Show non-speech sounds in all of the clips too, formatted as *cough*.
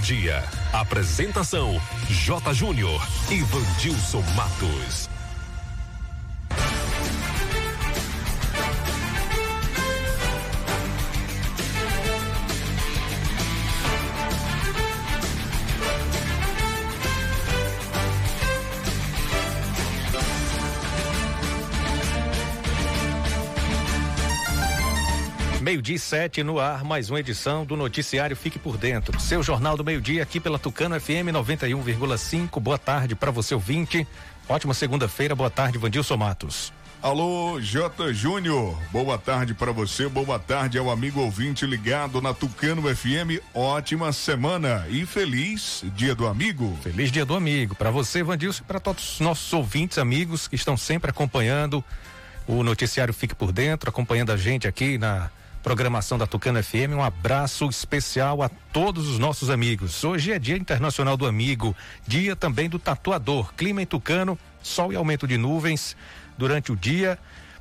meio-dia. Apresentação: J. Júnior e Vandilson Matos. Meio-dia e sete no ar, mais uma edição do Noticiário Fique por Dentro. Seu Jornal do Meio-Dia aqui pela Tucano FM 91,5. Boa tarde para você ouvinte. Ótima segunda-feira, boa tarde, Vandilson Matos. Alô, J. Júnior. Boa tarde para você, boa tarde ao amigo ouvinte ligado na Tucano FM. Ótima semana e feliz Dia do Amigo. Feliz Dia do Amigo para você, Vandilson, e para todos os nossos ouvintes, amigos que estão sempre acompanhando o noticiário Fique por Dentro, acompanhando a gente aqui na programação da Tucano FM. Um abraço especial a todos os nossos amigos. Hoje é Dia Internacional do Amigo, dia também do tatuador. Clima em Tucano, sol e aumento de nuvens durante o dia,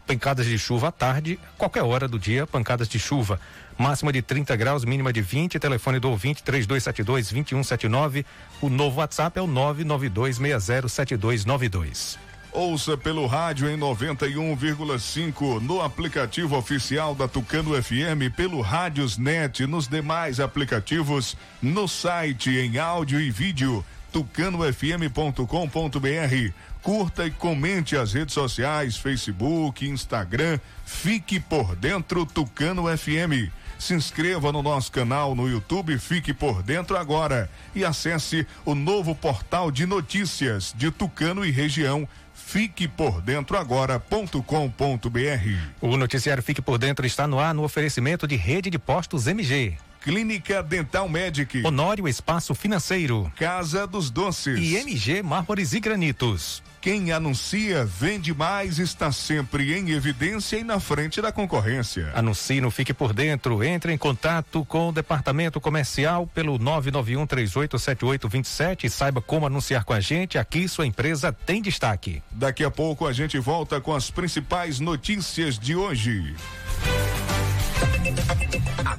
pancadas de chuva à tarde, qualquer hora do dia, pancadas de chuva. Máxima de 30 graus, mínima de 20. Telefone do ouvinte 3272 2179. O novo WhatsApp é o 992607292. Ouça pelo rádio em 91,5 no aplicativo oficial da Tucano FM, pelo Rádiosnet, nos demais aplicativos, no site em áudio e vídeo tucanofm.com.br. Curta e comente as redes sociais, Facebook, Instagram. Fique por dentro Tucano FM. Se inscreva no nosso canal no YouTube, fique por dentro agora e acesse o novo portal de notícias de Tucano e região Fique por dentro agora.com.br. O noticiário Fique por Dentro está no ar no oferecimento de rede de postos MG. Clínica Dental Medic. Honório Espaço Financeiro. Casa dos Doces. E MG Mármores e Granitos. Quem anuncia, vende mais, está sempre em evidência e na frente da concorrência. Anuncie no Fique por Dentro. Entre em contato com o departamento comercial pelo 991387827 e saiba como anunciar com a gente. Aqui sua empresa tem destaque. Daqui a pouco a gente volta com as principais notícias de hoje.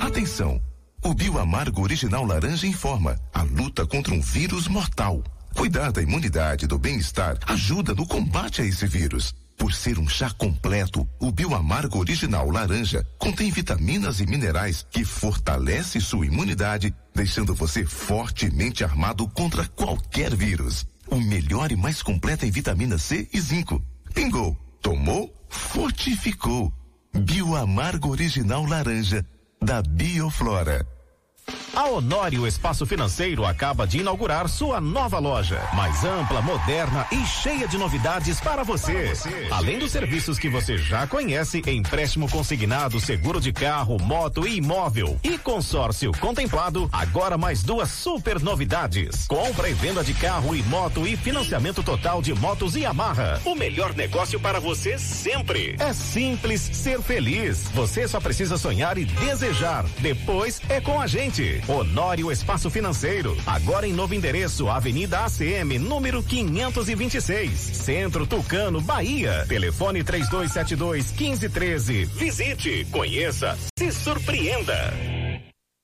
Atenção! O Bioamargo Original Laranja informa a luta contra um vírus mortal. Cuidar da imunidade e do bem-estar ajuda no combate a esse vírus. Por ser um chá completo, o Bioamargo Original Laranja contém vitaminas e minerais que fortalece sua imunidade, deixando você fortemente armado contra qualquer vírus. O melhor e mais completo em vitamina C e zinco. Pingou, tomou, fortificou. Bioamargo Original Laranja da Bioflora. A Honório Espaço Financeiro acaba de inaugurar sua nova loja, mais ampla, moderna e cheia de novidades para você. Além dos serviços que você já conhece, empréstimo consignado, seguro de carro, moto e imóvel e consórcio contemplado, agora mais duas super novidades. Compra e venda de carro e moto e financiamento total de motos e amarra. O melhor negócio para você sempre. É simples ser feliz. Você só precisa sonhar e desejar. Depois é com a gente. Honório Espaço Financeiro. Agora em novo endereço, Avenida ACM, número 526. Centro Tucano, Bahia. Telefone 3272 1513. Visite, conheça, se surpreenda.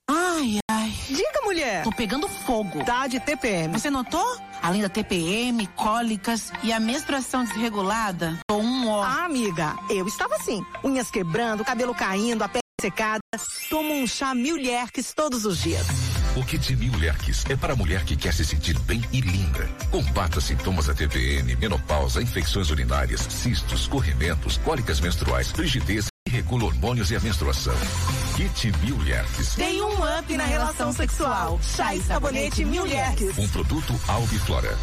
Ai, ai. Diga, mulher. Tô pegando fogo. Tá de TPM. Você notou? Além da TPM, cólicas e a menstruação desregulada, tô um ó. Ah, amiga, eu estava assim. Unhas quebrando, cabelo caindo, a pele secada. Tomo um chá Mil Lerques todos os dias. O Kit Mil Lerques é para a mulher que quer se sentir bem e linda. Combata sintomas da TPM, menopausa, infecções urinárias, cistos, corrimentos, cólicas menstruais, frigidez e regula hormônios e a menstruação. Kit Mil Yerques. Tem um up na relação sexual. Chá e sabonete Mil Yerques. Um produto Albiflora.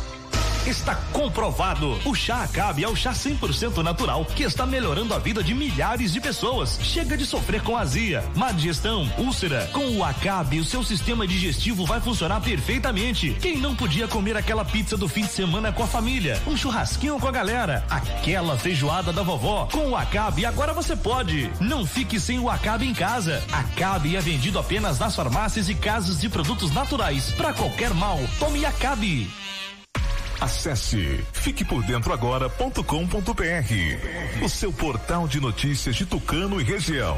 Está comprovado. O chá Acabe é o chá 100% natural que está melhorando a vida de milhares de pessoas. Chega de sofrer com azia, má digestão, úlcera. Com o Acabe, o seu sistema digestivo vai funcionar perfeitamente. Quem não podia comer aquela pizza do fim de semana com a família, um churrasquinho com a galera, aquela feijoada da vovó, com o Acabe agora você pode. Não fique sem o Acabe em casa. Acabe é vendido apenas nas farmácias e casas de produtos naturais. Para qualquer mal, tome Acabe. Acesse fiquepordentroagora.com.br, o seu portal de notícias de Tucano e região.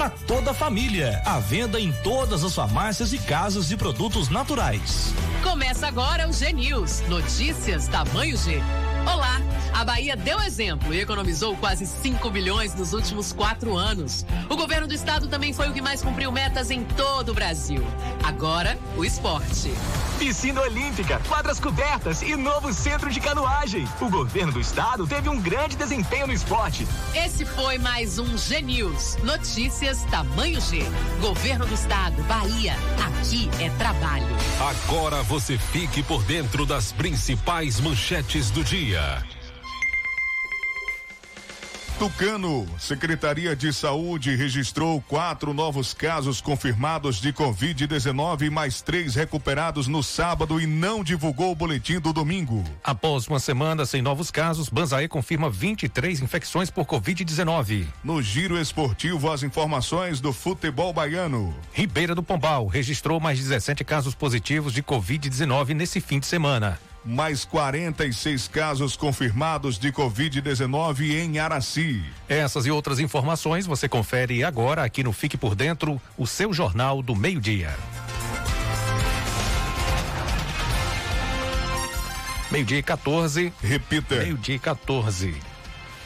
para toda a família. À venda em todas as farmácias e casas de produtos naturais. Começa agora o G News. Notícias tamanho G. Olá! A Bahia deu exemplo e economizou quase 5 bilhões nos últimos quatro anos. O governo do estado também foi o que mais cumpriu metas em todo o Brasil. Agora, o esporte. Piscina Olímpica, quadras cobertas e novo centro de canoagem. O governo do estado teve um grande desempenho no esporte. Esse foi mais um G News. Notícias tamanho G. Governo do estado, Bahia. Aqui é trabalho. Agora você fique por dentro das principais manchetes do dia. Tucano, Secretaria de Saúde registrou quatro novos casos confirmados de Covid-19 e mais três recuperados no sábado e não divulgou o boletim do domingo. Após uma semana sem novos casos, Banzaê confirma 23 infecções por Covid-19. No giro esportivo, as informações do futebol baiano. Ribeira do Pombal registrou mais 17 casos positivos de Covid-19 nesse fim de semana mais 46 casos confirmados de Covid-19 em Araci. Essas e outras informações você confere agora aqui no Fique por Dentro, o seu jornal do meio-dia. Meio-dia e 14. Repita. Meio-dia e 14.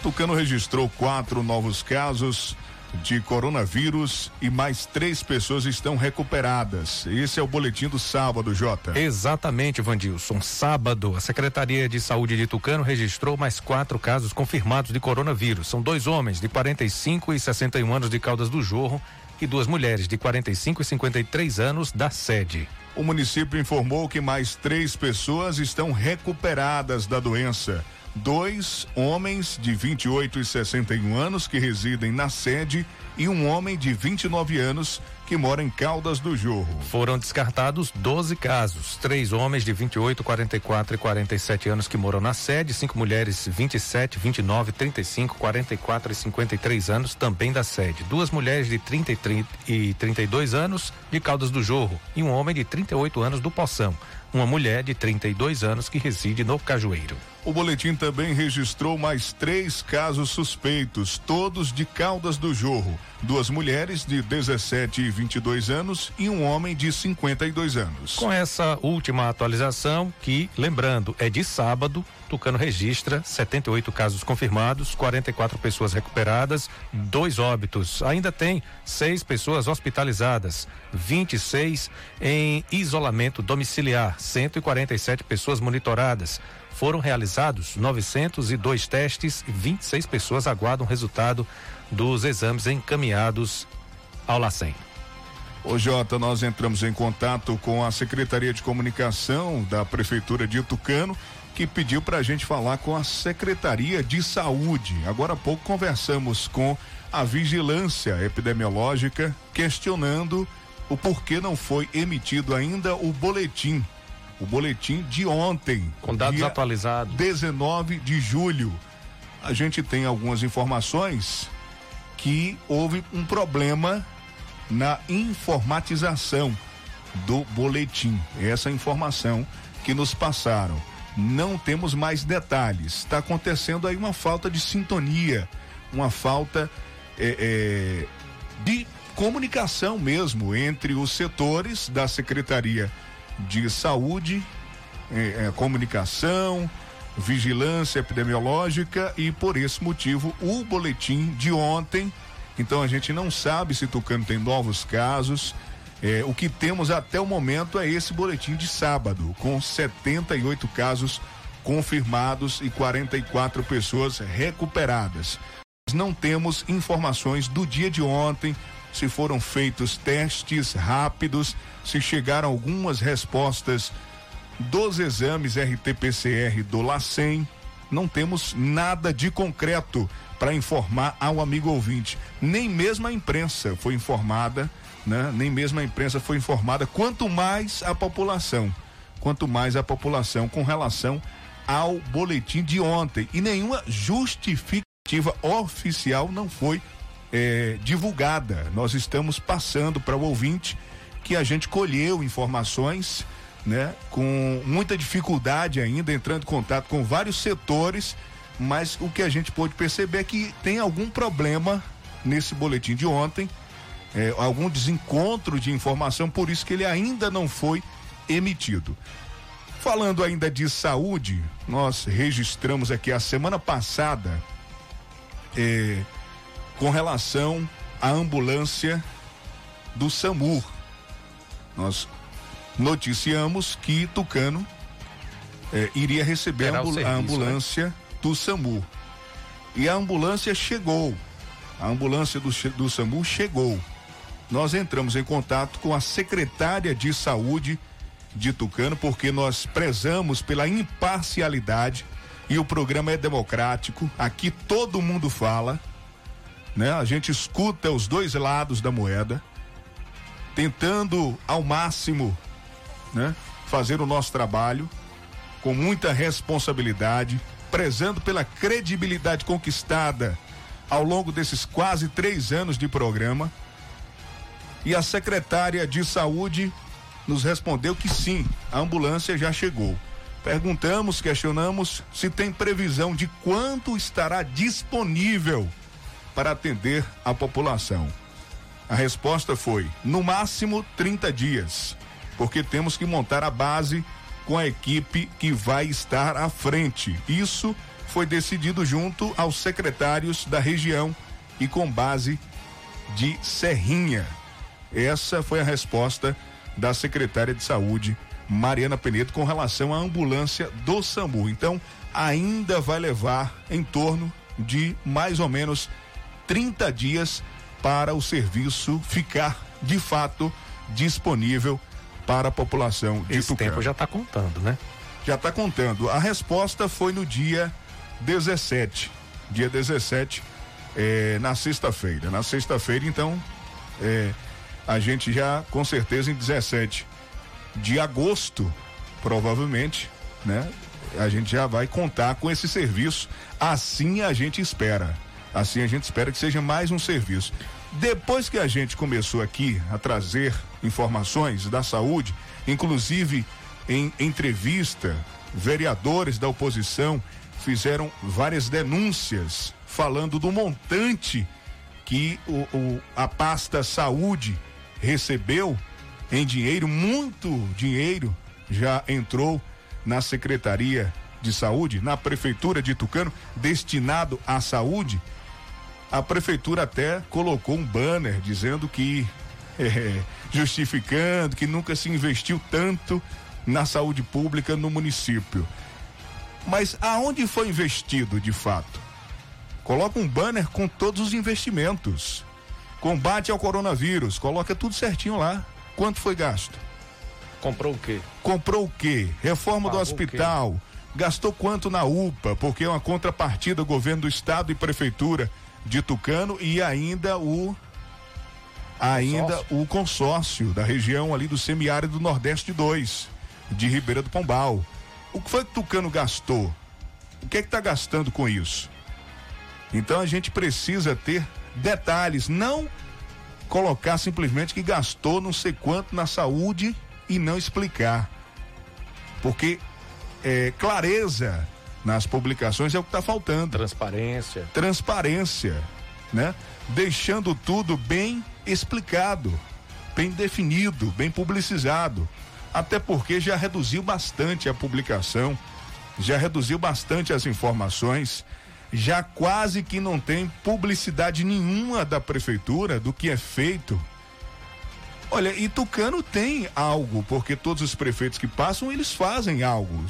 Tucano registrou quatro novos casos de coronavírus e mais três pessoas estão recuperadas. Esse é o boletim do sábado, Jota. Exatamente, Vandilson. Sábado, a Secretaria de Saúde de Tucano registrou mais quatro casos confirmados de coronavírus. São dois homens de 45 e 61 anos de Caldas do Jorro e duas mulheres de 45 e 53 anos da sede. O município informou que mais três pessoas estão recuperadas da doença dois homens de 28 e 61 anos que residem na sede e um homem de 29 anos que mora em Caldas do Jorro. Foram descartados 12 casos, três homens de 28, 44 e 47 anos que moram na sede, cinco mulheres 27, 29, 35, 44 e 53 anos também da sede, duas mulheres de 30 e 32 anos de Caldas do Jorro e um homem de 38 anos do Poção, uma mulher de 32 anos que reside no Cajueiro. O boletim também registrou mais três casos suspeitos, todos de Caldas do Jorro. Duas mulheres de 17 e 22 anos e um homem de 52 anos. Com essa última atualização, que, lembrando, é de sábado, Tucano registra 78 casos confirmados, 44 pessoas recuperadas, dois óbitos. Ainda tem seis pessoas hospitalizadas, 26 em isolamento domiciliar, 147 pessoas monitoradas foram realizados 902 testes e 26 pessoas aguardam resultado dos exames encaminhados ao LACEN. Ô Jota, nós entramos em contato com a Secretaria de Comunicação da Prefeitura de Tucano, que pediu para a gente falar com a Secretaria de Saúde. Agora há pouco conversamos com a Vigilância Epidemiológica, questionando o porquê não foi emitido ainda o boletim o boletim de ontem. Com dados atualizados. 19 de julho. A gente tem algumas informações que houve um problema na informatização do boletim. Essa informação que nos passaram. Não temos mais detalhes. Está acontecendo aí uma falta de sintonia uma falta é, é, de comunicação mesmo entre os setores da Secretaria de Saúde, é, comunicação, vigilância epidemiológica e por esse motivo o boletim de ontem. Então a gente não sabe se Tucano tem novos casos. É, o que temos até o momento é esse boletim de sábado, com 78 casos confirmados e 44 pessoas recuperadas. Não temos informações do dia de ontem, se foram feitos testes rápidos, se chegaram algumas respostas dos exames RT-PCR do LACEN. Não temos nada de concreto para informar ao amigo ouvinte. Nem mesmo a imprensa foi informada, né? Nem mesmo a imprensa foi informada, quanto mais a população. Quanto mais a população com relação ao boletim de ontem. E nenhuma justificativa oficial não foi é, divulgada. Nós estamos passando para o ouvinte que a gente colheu informações, né, com muita dificuldade ainda, entrando em contato com vários setores, mas o que a gente pôde perceber é que tem algum problema nesse boletim de ontem, é, algum desencontro de informação, por isso que ele ainda não foi emitido. Falando ainda de saúde, nós registramos aqui a semana passada é, com relação à ambulância do SAMU. Nós noticiamos que Tucano eh, iria receber serviço, a, né? ambulância né? do SAMU. E a ambulância chegou. A ambulância do, do SAMU chegou. Nós entramos em contato com a secretária de saúde de Tucano, porque nós prezamos pela imparcialidade e o programa é democrático. Aqui todo mundo fala né? A gente escuta os dois lados da moeda, tentando ao máximo, né? Fazer o nosso trabalho com muita responsabilidade, prezando pela credibilidade conquistada ao longo desses quase três anos de programa. E a secretária de saúde nos respondeu que sim, a ambulância já chegou. Perguntamos, questionamos se tem previsão de quanto estará disponível para atender a população? A resposta foi: no máximo 30 dias, porque temos que montar a base com a equipe que vai estar à frente. Isso foi decidido junto aos secretários da região e com base de Serrinha. Essa foi a resposta da secretária de saúde, Mariana Penedo, com relação à ambulância do SAMU. Então, ainda vai levar em torno de mais ou menos 30 dias para o serviço ficar de fato disponível para a população de Esse Tucano. tempo já está contando, né? Já está contando. A resposta foi no dia 17. Dia 17, é, na sexta-feira. Na sexta-feira, então, é, a gente já, com certeza, em 17 de agosto, provavelmente, né? A gente já vai contar com esse serviço. Assim a gente espera. Assim a gente espera que seja mais um serviço. Depois que a gente começou aqui a trazer informações da saúde, inclusive em entrevista, vereadores da oposição fizeram várias denúncias falando do montante que o, o, a pasta saúde recebeu em dinheiro, muito dinheiro já entrou na Secretaria de Saúde, na Prefeitura de Tucano, destinado à saúde a prefeitura até colocou um banner dizendo que é, *laughs* justificando que nunca se investiu tanto na saúde pública no município. Mas aonde foi investido de fato? Coloca um banner com todos os investimentos. Combate ao coronavírus, coloca tudo certinho lá. Quanto foi gasto? Comprou o quê? Comprou o quê? Reforma Pagou do hospital. Gastou quanto na UPA? Porque é uma contrapartida governo do estado e prefeitura de Tucano e ainda o ainda consórcio. o consórcio da região ali do semiárido do Nordeste 2, de Ribeira do Pombal. O que foi que Tucano gastou? O que é que está gastando com isso? Então a gente precisa ter detalhes, não colocar simplesmente que gastou não sei quanto na saúde e não explicar. Porque é, clareza nas publicações é o que está faltando. Transparência. Transparência, né? Deixando tudo bem explicado, bem definido, bem publicizado. Até porque já reduziu bastante a publicação, já reduziu bastante as informações, já quase que não tem publicidade nenhuma da prefeitura do que é feito. Olha, e Tucano tem algo, porque todos os prefeitos que passam, eles fazem algo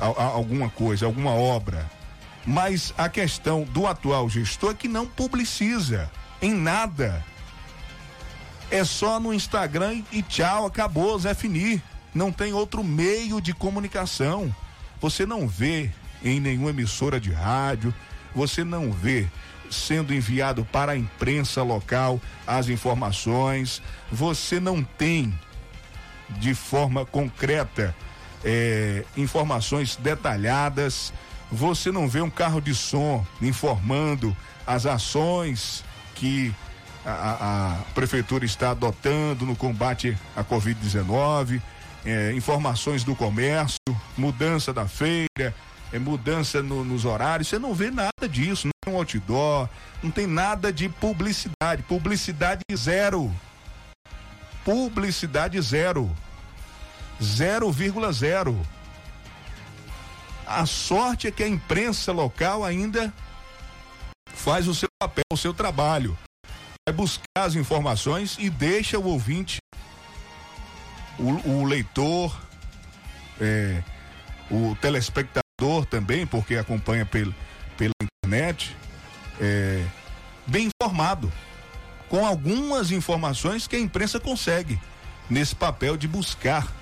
a, a, alguma coisa, alguma obra. Mas a questão do atual gestor é que não publiciza em nada. É só no Instagram e tchau, acabou, Zé Finir. Não tem outro meio de comunicação. Você não vê em nenhuma emissora de rádio, você não vê sendo enviado para a imprensa local as informações, você não tem de forma concreta é, informações detalhadas. Você não vê um carro de som informando as ações que a, a prefeitura está adotando no combate à Covid-19, é, informações do comércio, mudança da feira, é, mudança no, nos horários. Você não vê nada disso, não tem um outdoor, não tem nada de publicidade. Publicidade zero. Publicidade zero. 0,0. A sorte é que a imprensa local ainda faz o seu papel, o seu trabalho. Vai buscar as informações e deixa o ouvinte, o, o leitor, é, o telespectador também, porque acompanha pel, pela internet, é, bem informado, com algumas informações que a imprensa consegue nesse papel de buscar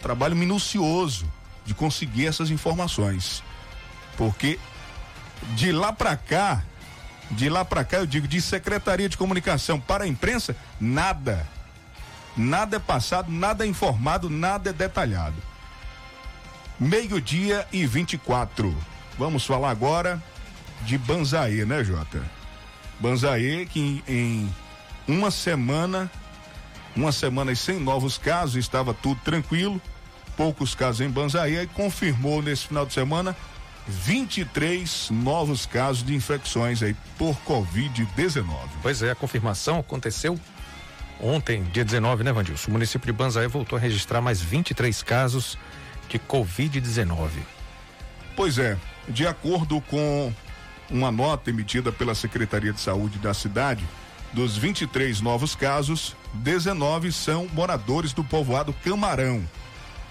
trabalho minucioso de conseguir essas informações. Porque de lá para cá, de lá para cá, eu digo, de Secretaria de Comunicação para a imprensa, nada. Nada é passado, nada é informado, nada é detalhado. Meio-dia e 24. Vamos falar agora de Banzaê, né, Jota? Banzaê que em, em uma semana uma semana e sem novos casos, estava tudo tranquilo, poucos casos em Banzaí, e confirmou nesse final de semana 23 novos casos de infecções aí por Covid-19. Pois é, a confirmação aconteceu ontem, dia 19, né, Vandilson? O município de Banzaí voltou a registrar mais 23 casos de Covid-19. Pois é, de acordo com uma nota emitida pela Secretaria de Saúde da cidade, dos 23 novos casos, 19 são moradores do povoado Camarão.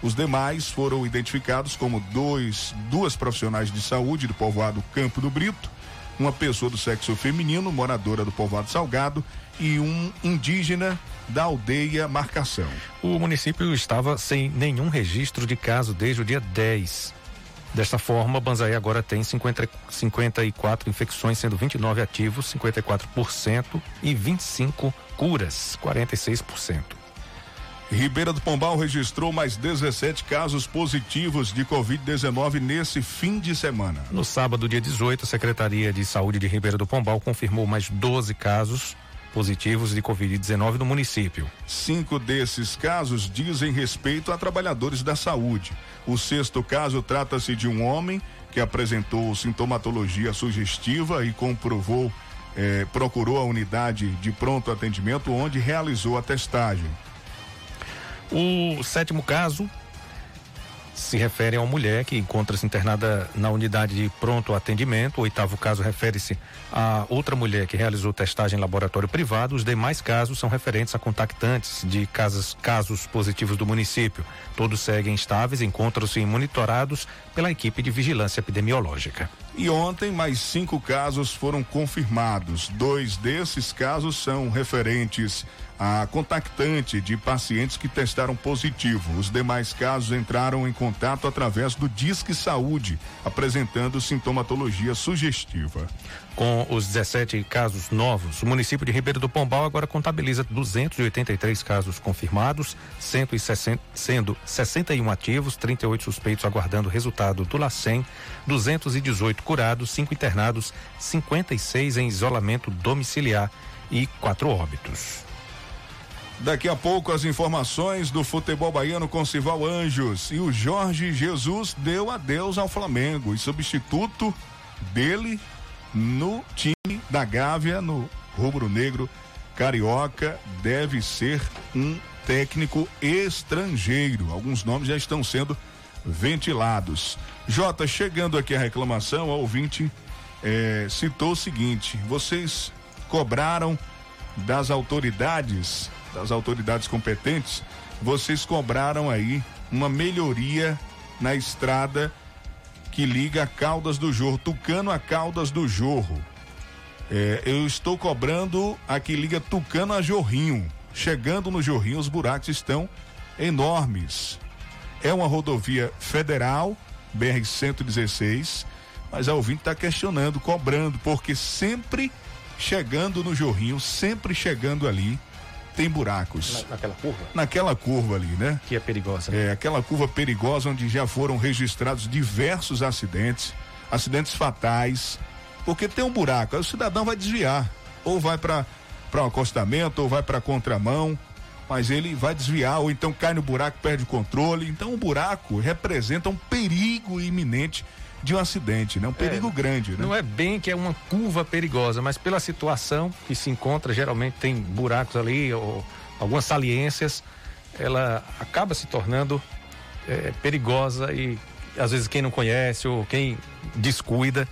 Os demais foram identificados como dois, duas profissionais de saúde do povoado Campo do Brito, uma pessoa do sexo feminino, moradora do povoado Salgado, e um indígena da aldeia Marcação. O município estava sem nenhum registro de caso desde o dia 10 Desta forma, Banzaí agora tem 50, 54 infecções, sendo 29 ativos, 54%, e 25 curas, 46%. Ribeira do Pombal registrou mais 17 casos positivos de Covid-19 nesse fim de semana. No sábado, dia 18, a Secretaria de Saúde de Ribeira do Pombal confirmou mais 12 casos positivos de Covid-19 no município. Cinco desses casos dizem respeito a trabalhadores da saúde. O sexto caso trata-se de um homem que apresentou sintomatologia sugestiva e comprovou, eh, procurou a unidade de pronto atendimento onde realizou a testagem. O sétimo caso se refere a uma mulher que encontra-se internada na unidade de pronto atendimento. O oitavo caso refere-se a outra mulher que realizou testagem em laboratório privado. Os demais casos são referentes a contactantes de casos, casos positivos do município. Todos seguem estáveis, encontram-se monitorados pela equipe de vigilância epidemiológica. E ontem, mais cinco casos foram confirmados. Dois desses casos são referentes a contactante de pacientes que testaram positivo. Os demais casos entraram em contato através do Disque Saúde, apresentando sintomatologia sugestiva. Com os 17 casos novos, o município de Ribeiro do Pombal agora contabiliza 283 casos confirmados, 160, sendo 61 ativos, 38 suspeitos aguardando resultado do LACEN, 218 curados, 5 internados, 56 em isolamento domiciliar e quatro óbitos. Daqui a pouco as informações do futebol baiano com Sival Anjos. E o Jorge Jesus deu adeus ao Flamengo. E substituto dele no time da Gávea, no rubro negro carioca, deve ser um técnico estrangeiro. Alguns nomes já estão sendo ventilados. Jota, chegando aqui a reclamação, a ouvinte eh, citou o seguinte: vocês cobraram das autoridades das autoridades competentes, vocês cobraram aí uma melhoria na estrada que liga Caldas do Jorro, Tucano a Caldas do Jorro. É, eu estou cobrando a que liga Tucano a Jorrinho. Chegando no Jorrinho, os buracos estão enormes. É uma rodovia federal, BR-116, mas a ouvinte está questionando, cobrando, porque sempre chegando no Jorrinho, sempre chegando ali, tem buracos. Na, naquela curva? Naquela curva ali, né? Que é perigosa. Né? É, aquela curva perigosa onde já foram registrados diversos acidentes, acidentes fatais, porque tem um buraco, aí o cidadão vai desviar, ou vai para para um acostamento, ou vai para contramão, mas ele vai desviar, ou então cai no buraco, perde o controle. Então o buraco representa um perigo iminente de um acidente, né? Um perigo é, grande, né? Não é bem que é uma curva perigosa, mas pela situação que se encontra, geralmente tem buracos ali ou algumas saliências, ela acaba se tornando é, perigosa e às vezes quem não conhece ou quem descuida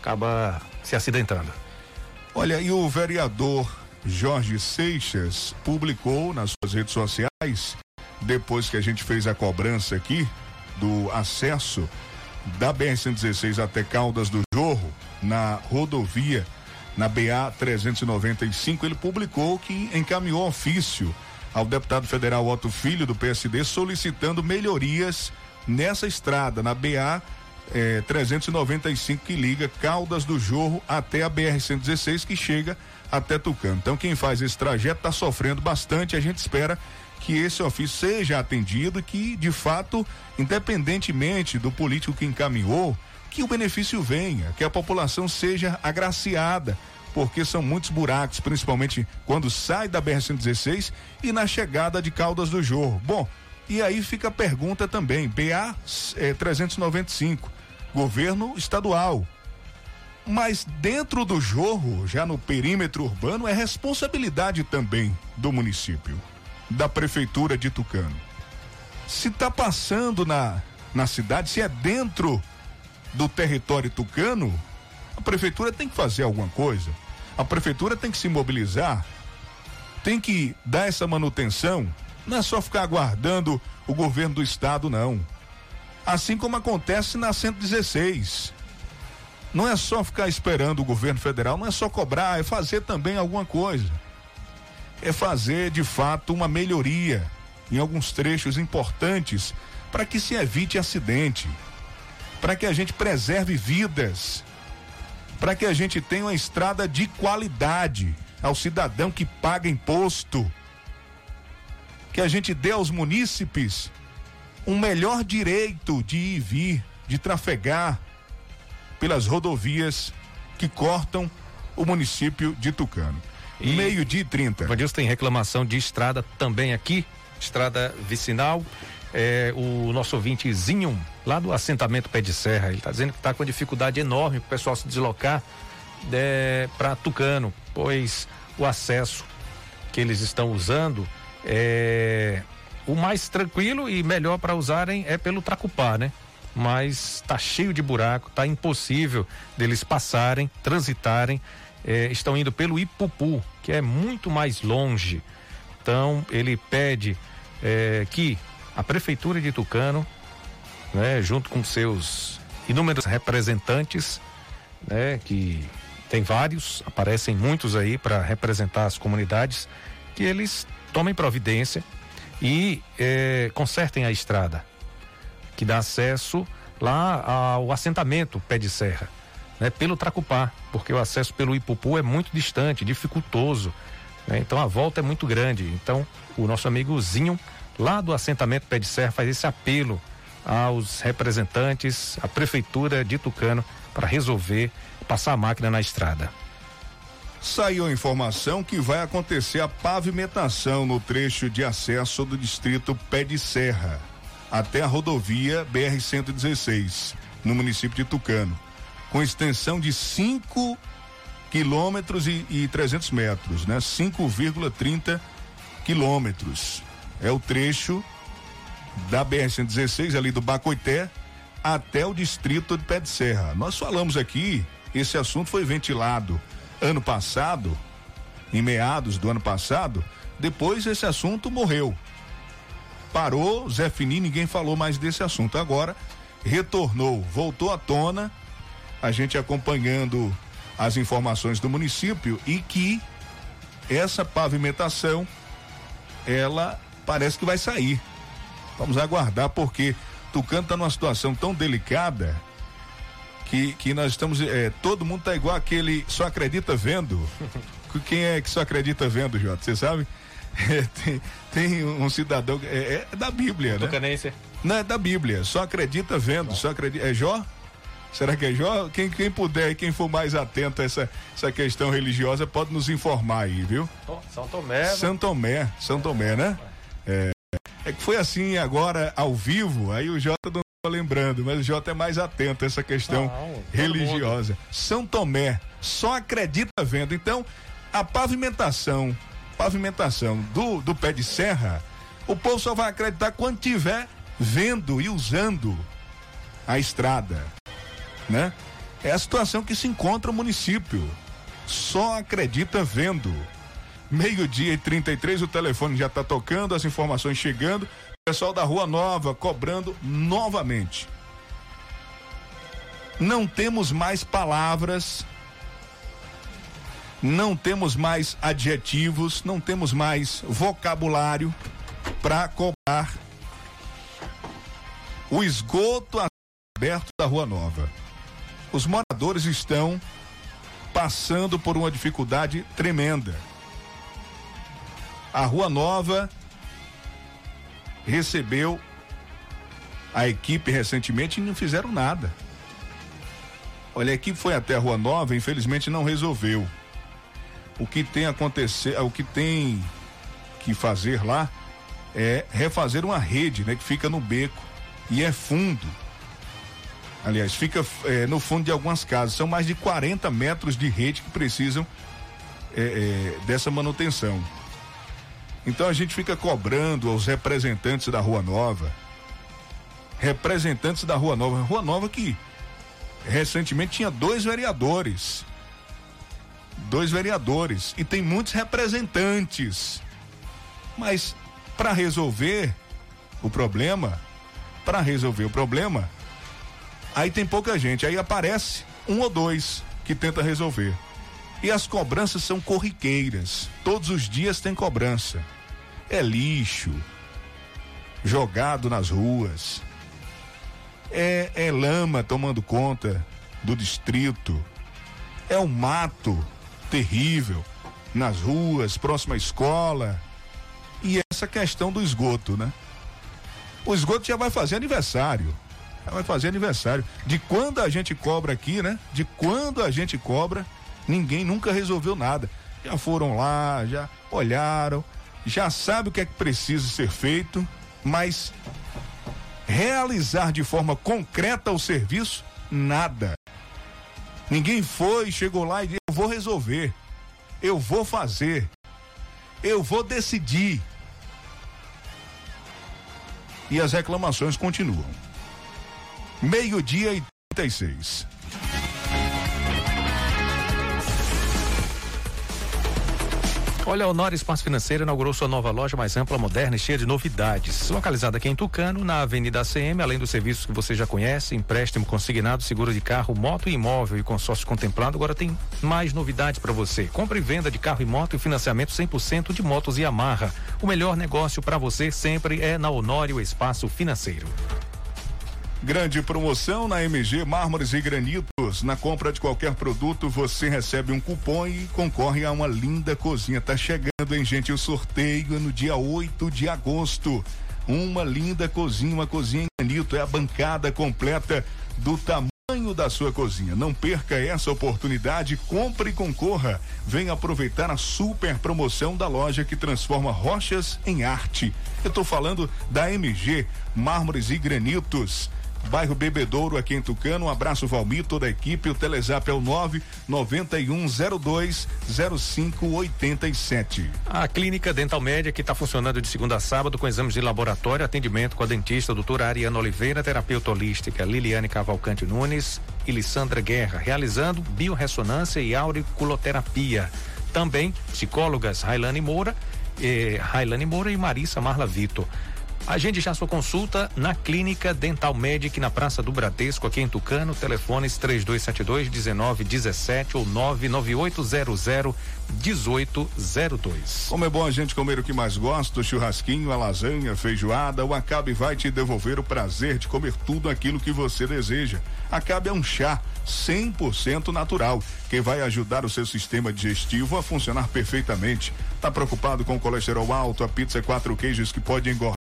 acaba se acidentando. Olha, e o vereador Jorge Seixas publicou nas suas redes sociais, depois que a gente fez a cobrança aqui do acesso da BR-116 até Caldas do Jorro, na rodovia, na BA 395, ele publicou que encaminhou ofício ao deputado federal Otto Filho, do PSD, solicitando melhorias nessa estrada, na BA eh, 395, que liga Caldas do Jorro até a BR-116, que chega até Tucano. Então, quem faz esse trajeto está sofrendo bastante. A gente espera esse ofício seja atendido e que, de fato, independentemente do político que encaminhou, que o benefício venha, que a população seja agraciada, porque são muitos buracos, principalmente quando sai da BR-116 e na chegada de Caldas do Jorro. Bom, e aí fica a pergunta também, BA é, 395, governo estadual. Mas dentro do jorro, já no perímetro urbano, é responsabilidade também do município da prefeitura de Tucano. Se está passando na, na cidade, se é dentro do território tucano, a prefeitura tem que fazer alguma coisa. A prefeitura tem que se mobilizar, tem que dar essa manutenção. Não é só ficar aguardando o governo do estado, não. Assim como acontece na 116. Não é só ficar esperando o governo federal, não é só cobrar, é fazer também alguma coisa é fazer de fato uma melhoria em alguns trechos importantes para que se evite acidente, para que a gente preserve vidas, para que a gente tenha uma estrada de qualidade ao cidadão que paga imposto, que a gente dê aos munícipes um melhor direito de ir e vir, de trafegar pelas rodovias que cortam o município de Tucano. Meio-dia e 30. Vandilson tem reclamação de estrada também aqui, estrada vicinal. É, o nosso ouvintezinho lá do assentamento Pé de Serra, ele está dizendo que está com dificuldade enorme para o pessoal se deslocar é, para Tucano, pois o acesso que eles estão usando é o mais tranquilo e melhor para usarem é pelo Tracupá, né? Mas está cheio de buraco, está impossível deles passarem, transitarem eh, estão indo pelo Ipupu, que é muito mais longe. Então, ele pede eh, que a Prefeitura de Tucano, né, junto com seus inúmeros representantes, né, que tem vários, aparecem muitos aí para representar as comunidades, que eles tomem providência e eh, consertem a estrada, que dá acesso lá ao assentamento Pé de Serra né, pelo Tracupá, porque o acesso pelo Ipupu é muito distante, dificultoso. Né, então a volta é muito grande. Então o nosso amigo Zinho, lá do assentamento Pé de Serra, faz esse apelo aos representantes, à prefeitura de Tucano, para resolver passar a máquina na estrada. Saiu informação que vai acontecer a pavimentação no trecho de acesso do distrito Pé de Serra até a rodovia BR-116, no município de Tucano, com extensão de 5 quilômetros e, e 300 metros, né? 5,30 quilômetros. É o trecho da BR-116, ali do Bacoité, até o distrito de Pé de Serra. Nós falamos aqui, esse assunto foi ventilado ano passado, em meados do ano passado, depois esse assunto morreu. Parou, Zé Fini, ninguém falou mais desse assunto. Agora retornou, voltou à tona, a gente acompanhando as informações do município e que essa pavimentação ela parece que vai sair. Vamos aguardar porque Tucano está numa situação tão delicada que, que nós estamos. É, todo mundo tá igual aquele só acredita vendo. *laughs* Quem é que só acredita vendo, Jota? Você sabe? É, *laughs* tem, tem, um cidadão. É, é da Bíblia, né? Tucanense. Não, é da Bíblia. Só acredita vendo. Só acredita. É Jó? Será que é Jó? Quem, quem puder e quem for mais atento a essa, essa questão religiosa pode nos informar aí, viu? São Tomé. São Tomé, São Tomé, né? É, é que foi assim agora ao vivo, aí o Jota não lembrando, mas o Jota é mais atento a essa questão não, religiosa. São Tomé só acredita vendo. Então, a pavimentação, pavimentação do, do pé de serra, o povo só vai acreditar quando tiver vendo e usando a estrada, né? É a situação que se encontra o município. Só acredita vendo. Meio-dia e 33, o telefone já está tocando, as informações chegando. Pessoal da Rua Nova cobrando novamente. Não temos mais palavras, não temos mais adjetivos, não temos mais vocabulário para cobrar o esgoto aberto da Rua Nova. Os moradores estão passando por uma dificuldade tremenda. A Rua Nova recebeu a equipe recentemente e não fizeram nada. Olha, a equipe foi até a Rua Nova, infelizmente não resolveu. O que tem acontecer, o que tem que fazer lá é refazer uma rede, né, que fica no beco e é fundo. Aliás, fica é, no fundo de algumas casas. São mais de 40 metros de rede que precisam é, é, dessa manutenção. Então a gente fica cobrando aos representantes da Rua Nova, representantes da Rua Nova, Rua Nova que recentemente tinha dois vereadores, dois vereadores e tem muitos representantes, mas para resolver o problema, para resolver o problema, aí tem pouca gente, aí aparece um ou dois que tenta resolver. E as cobranças são corriqueiras. Todos os dias tem cobrança. É lixo jogado nas ruas. É, é lama tomando conta do distrito. É um mato terrível nas ruas, próxima à escola. E essa questão do esgoto, né? O esgoto já vai fazer aniversário. Vai fazer aniversário. De quando a gente cobra aqui, né? De quando a gente cobra Ninguém nunca resolveu nada. Já foram lá, já olharam, já sabe o que é que precisa ser feito, mas realizar de forma concreta o serviço, nada. Ninguém foi, chegou lá e disse: Eu vou resolver, eu vou fazer, eu vou decidir. E as reclamações continuam. Meio-dia e 36. Olha, a Honor Espaço Financeiro inaugurou sua nova loja mais ampla, moderna e cheia de novidades. Localizada aqui em Tucano, na Avenida ACM, além dos serviços que você já conhece, empréstimo consignado, seguro de carro, moto e imóvel e consórcio contemplado, agora tem mais novidades para você. Compra e venda de carro e moto e financiamento 100% de motos e amarra. O melhor negócio para você sempre é na Honório Espaço Financeiro. Grande promoção na MG Mármores e Granitos. Na compra de qualquer produto, você recebe um cupom e concorre a uma linda cozinha. Tá chegando, hein, gente? O sorteio é no dia 8 de agosto. Uma linda cozinha, uma cozinha em granito. É a bancada completa do tamanho da sua cozinha. Não perca essa oportunidade, compre e concorra. Venha aproveitar a super promoção da loja que transforma rochas em arte. Eu estou falando da MG Mármores e Granitos bairro Bebedouro, aqui em Tucano. Um abraço, Valmir, toda a equipe. O Telezap é o 99102 0587. A Clínica Dental Média, que está funcionando de segunda a sábado com exames de laboratório, atendimento com a dentista doutora Ariana Oliveira, terapeuta holística Liliane Cavalcante Nunes e Lissandra Guerra, realizando biorressonância e auriculoterapia. Também psicólogas Railane Moura, eh, Railane Moura e Marissa Marla Vitor. Agende já sua consulta na Clínica Dental Medic na Praça do Bradesco, aqui em Tucano. Telefones 3272 1917 ou 99800 1802. Como é bom a gente comer o que mais gosta, o churrasquinho, a lasanha, a feijoada, o Acabe vai te devolver o prazer de comer tudo aquilo que você deseja. Acabe é um chá 100% natural, que vai ajudar o seu sistema digestivo a funcionar perfeitamente. Tá preocupado com o colesterol alto, a pizza quatro queijos que pode engordar?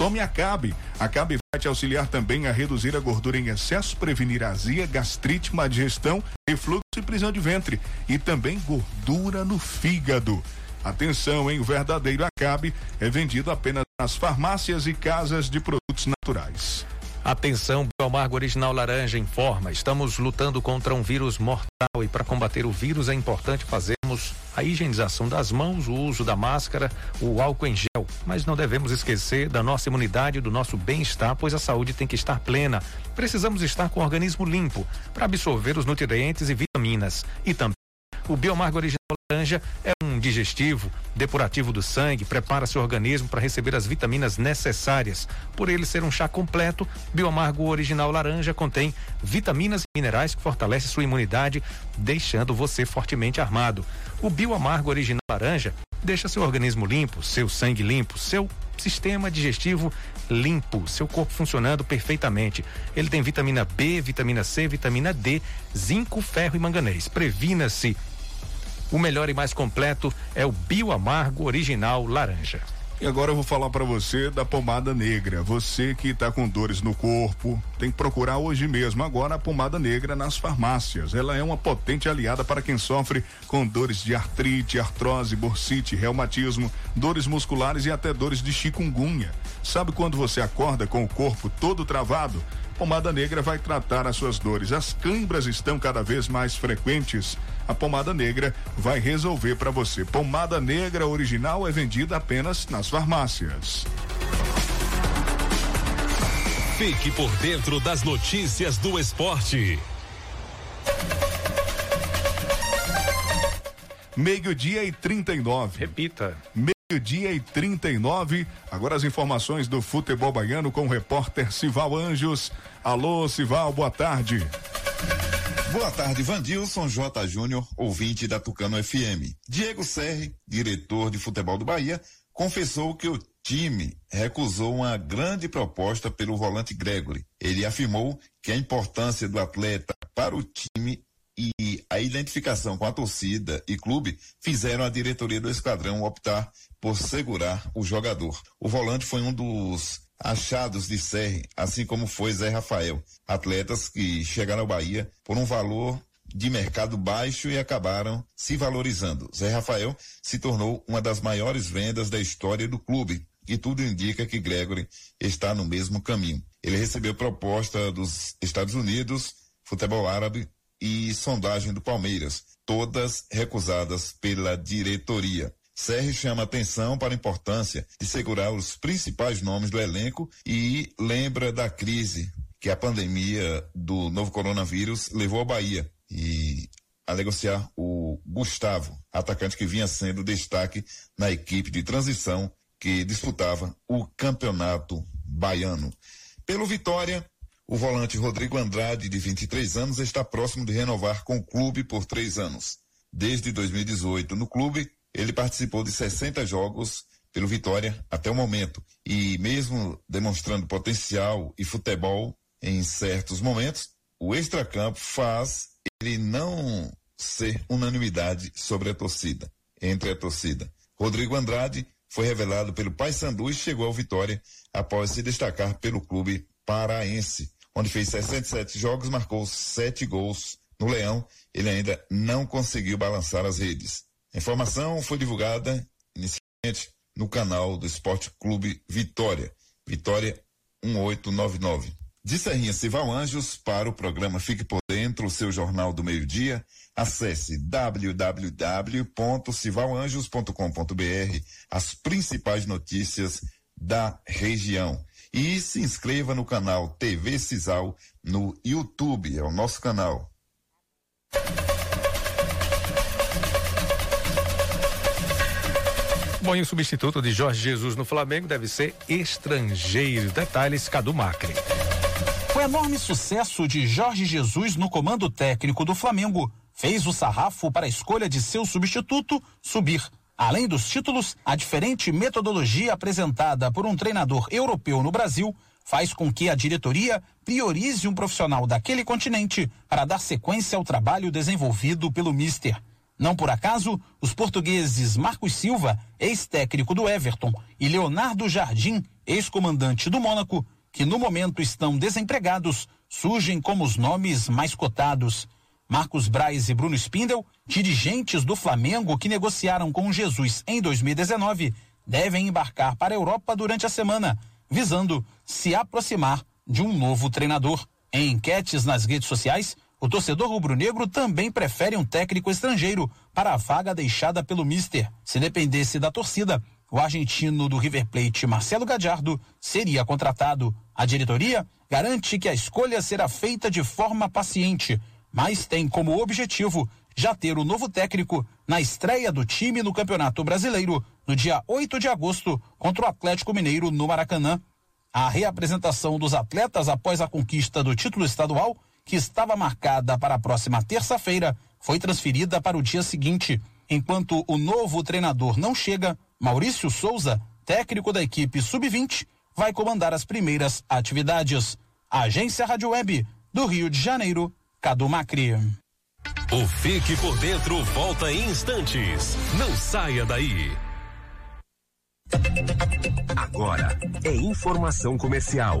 Tome Acabe. Acabe vai te auxiliar também a reduzir a gordura em excesso, prevenir azia, gastrite, má digestão, refluxo e prisão de ventre. E também gordura no fígado. Atenção, hein? O verdadeiro Acabe é vendido apenas nas farmácias e casas de produtos naturais. Atenção, Biomargo Original Laranja informa. Estamos lutando contra um vírus mortal e para combater o vírus é importante a higienização das mãos, o uso da máscara, o álcool em gel. Mas não devemos esquecer da nossa imunidade e do nosso bem-estar, pois a saúde tem que estar plena. Precisamos estar com o organismo limpo para absorver os nutrientes e vitaminas. E também o Biomargo Original laranja é um digestivo, depurativo do sangue, prepara seu organismo para receber as vitaminas necessárias. Por ele ser um chá completo, Bioamargo Original Laranja contém vitaminas e minerais que fortalecem sua imunidade, deixando você fortemente armado. O Bioamargo Original Laranja deixa seu organismo limpo, seu sangue limpo, seu sistema digestivo limpo, seu corpo funcionando perfeitamente. Ele tem vitamina B, vitamina C, vitamina D, zinco, ferro e manganês. Previna-se o melhor e mais completo é o Bio Amargo Original Laranja. E agora eu vou falar para você da pomada negra. Você que está com dores no corpo, tem que procurar hoje mesmo agora a pomada negra nas farmácias. Ela é uma potente aliada para quem sofre com dores de artrite, artrose, bursite, reumatismo, dores musculares e até dores de chikungunya. Sabe quando você acorda com o corpo todo travado? Pomada Negra vai tratar as suas dores. As câimbras estão cada vez mais frequentes. A pomada negra vai resolver para você. Pomada negra original é vendida apenas nas farmácias. Fique por dentro das notícias do esporte. Meio-dia e 39. Repita. Meio-dia e 39. Agora as informações do futebol baiano com o repórter Sival Anjos. Alô, Sival, boa tarde. Boa tarde, Vandilson J. Júnior, ouvinte da Tucano FM. Diego Serri, diretor de futebol do Bahia, confessou que o time recusou uma grande proposta pelo volante Gregory. Ele afirmou que a importância do atleta para o time e a identificação com a torcida e clube fizeram a diretoria do esquadrão optar por segurar o jogador. O volante foi um dos achados de Serre, assim como foi Zé Rafael, atletas que chegaram ao Bahia por um valor de mercado baixo e acabaram se valorizando. Zé Rafael se tornou uma das maiores vendas da história do clube e tudo indica que Gregory está no mesmo caminho. Ele recebeu proposta dos Estados Unidos, futebol árabe e sondagem do Palmeiras, todas recusadas pela diretoria. Serri chama atenção para a importância de segurar os principais nomes do elenco e lembra da crise que a pandemia do novo coronavírus levou à Bahia e a negociar o Gustavo, atacante que vinha sendo destaque na equipe de transição que disputava o campeonato baiano. Pelo Vitória, o volante Rodrigo Andrade, de 23 anos, está próximo de renovar com o clube por três anos. Desde 2018, no clube, ele participou de 60 jogos pelo Vitória até o momento. E mesmo demonstrando potencial e futebol em certos momentos, o extracampo faz ele não ser unanimidade sobre a torcida, entre a torcida. Rodrigo Andrade foi revelado pelo Paysandu e chegou ao Vitória após se destacar pelo clube paraense. onde fez 67 jogos, marcou sete gols. No Leão, ele ainda não conseguiu balançar as redes. A informação foi divulgada inicialmente no canal do Esporte Clube Vitória, Vitória 1899. De Serrinha Cival Anjos para o programa Fique por Dentro, o seu jornal do meio-dia, acesse www.civalanjos.com.br, as principais notícias da região. E se inscreva no canal TV Cisal no YouTube, é o nosso canal. Bom, e o substituto de Jorge Jesus no Flamengo deve ser estrangeiro. Detalhes, Cadu Macri. O enorme sucesso de Jorge Jesus no comando técnico do Flamengo fez o sarrafo para a escolha de seu substituto subir. Além dos títulos, a diferente metodologia apresentada por um treinador europeu no Brasil faz com que a diretoria priorize um profissional daquele continente para dar sequência ao trabalho desenvolvido pelo Mister. Não por acaso, os portugueses Marcos Silva, ex-técnico do Everton, e Leonardo Jardim, ex-comandante do Mônaco, que no momento estão desempregados, surgem como os nomes mais cotados. Marcos Braz e Bruno Spindel, dirigentes do Flamengo que negociaram com Jesus em 2019, devem embarcar para a Europa durante a semana, visando se aproximar de um novo treinador. Em enquetes nas redes sociais, o torcedor rubro-negro também prefere um técnico estrangeiro para a vaga deixada pelo Mister. Se dependesse da torcida, o argentino do River Plate, Marcelo Gadiardo, seria contratado. A diretoria garante que a escolha será feita de forma paciente, mas tem como objetivo já ter o novo técnico na estreia do time no Campeonato Brasileiro, no dia 8 de agosto, contra o Atlético Mineiro no Maracanã. A reapresentação dos atletas após a conquista do título estadual que estava marcada para a próxima terça-feira, foi transferida para o dia seguinte. Enquanto o novo treinador não chega, Maurício Souza, técnico da equipe sub-20, vai comandar as primeiras atividades. A Agência Rádio Web do Rio de Janeiro, Cadu Macri. O Fique por Dentro volta em instantes. Não saia daí. Agora é informação comercial.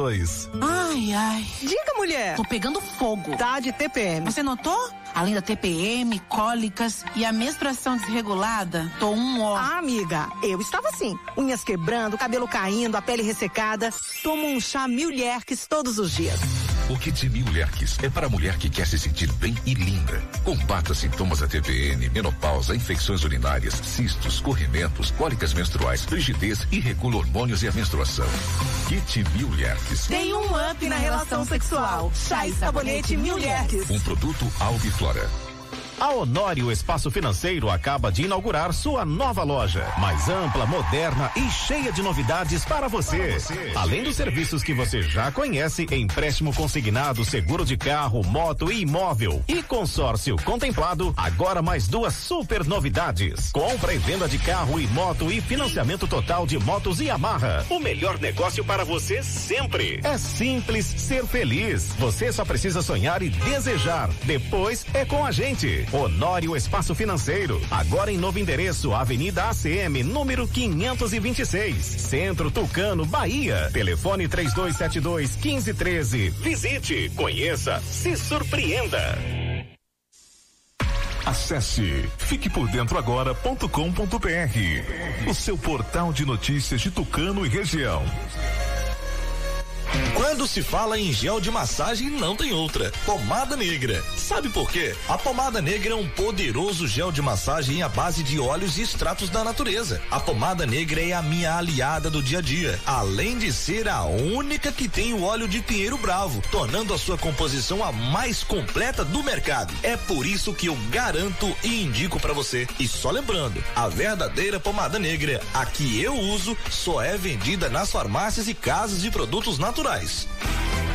Ai, ai. Diga, mulher. Tô pegando fogo. Tá de TPM. Você notou? Além da TPM, cólicas e a menstruação desregulada, tô um ó. Ah, amiga, eu estava assim. Unhas quebrando, cabelo caindo, a pele ressecada. Tomo um chá Milherques todos os dias. O Kit Mil Lerques é para a mulher que quer se sentir bem e linda. Combata sintomas da TPN, menopausa, infecções urinárias, cistos, corrimentos, cólicas menstruais, rigidez e regula hormônios e a menstruação. Kit Mil Lerques. Tem um up na relação sexual. Chá e sabonete Mil Lerques. Um produto Albiflora. A Honório Espaço Financeiro acaba de inaugurar sua nova loja, mais ampla, moderna e cheia de novidades para você. Além dos serviços que você já conhece, empréstimo consignado, seguro de carro, moto e imóvel e consórcio contemplado, agora mais duas super novidades. Compra e venda de carro e moto e financiamento total de motos e amarra. O melhor negócio para você sempre. É simples ser feliz. Você só precisa sonhar e desejar. Depois é com a gente. Honório Espaço Financeiro. Agora em novo endereço, Avenida ACM, número 526. Centro Tucano, Bahia. Telefone 3272 1513. Visite, conheça, se surpreenda. Acesse fiquepordentroagora.com.br, o seu portal de notícias de Tucano e região. Quando se fala em gel de massagem, não tem outra. Pomada Negra. Sabe por quê? A pomada negra é um poderoso gel de massagem à base de óleos e extratos da natureza. A pomada negra é a minha aliada do dia a dia, além de ser a única que tem o óleo de pinheiro bravo, tornando a sua composição a mais completa do mercado. É por isso que eu garanto e indico para você. E só lembrando, a verdadeira pomada negra, a que eu uso, só é vendida nas farmácias e casas de produtos naturais.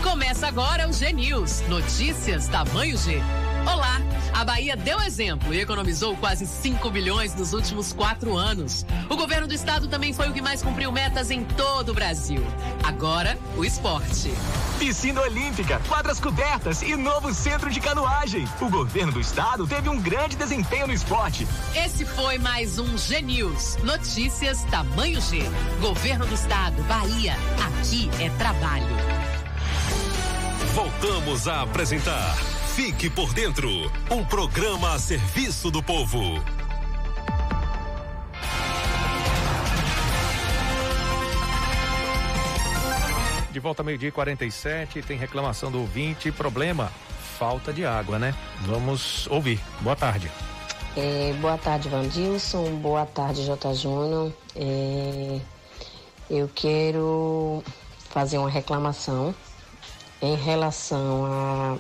Começa agora o G News. Notícias tamanho G. Olá! A Bahia deu exemplo e economizou quase 5 bilhões nos últimos quatro anos. O governo do estado também foi o que mais cumpriu metas em todo o Brasil. Agora, o esporte. Piscina Olímpica, quadras cobertas e novo centro de canoagem. O governo do estado teve um grande desempenho no esporte. Esse foi mais um G News. Notícias tamanho G. Governo do estado, Bahia. Aqui é trabalho. Voltamos a apresentar Fique por Dentro um programa a serviço do povo. De volta meio-dia 47, tem reclamação do ouvinte. Problema: falta de água, né? Vamos ouvir. Boa tarde. É, boa tarde, Vandilson. Boa tarde, J. Júnior. É, eu quero fazer uma reclamação em relação a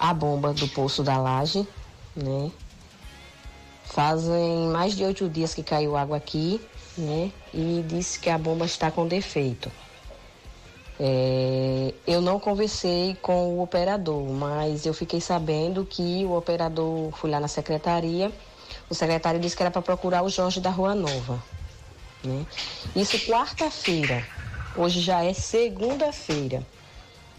a bomba do Poço da Laje, né? Fazem mais de oito dias que caiu água aqui, né? E disse que a bomba está com defeito. É, eu não conversei com o operador, mas eu fiquei sabendo que o operador foi lá na secretaria. O secretário disse que era para procurar o Jorge da Rua Nova. Né? Isso quarta-feira. Hoje já é segunda-feira.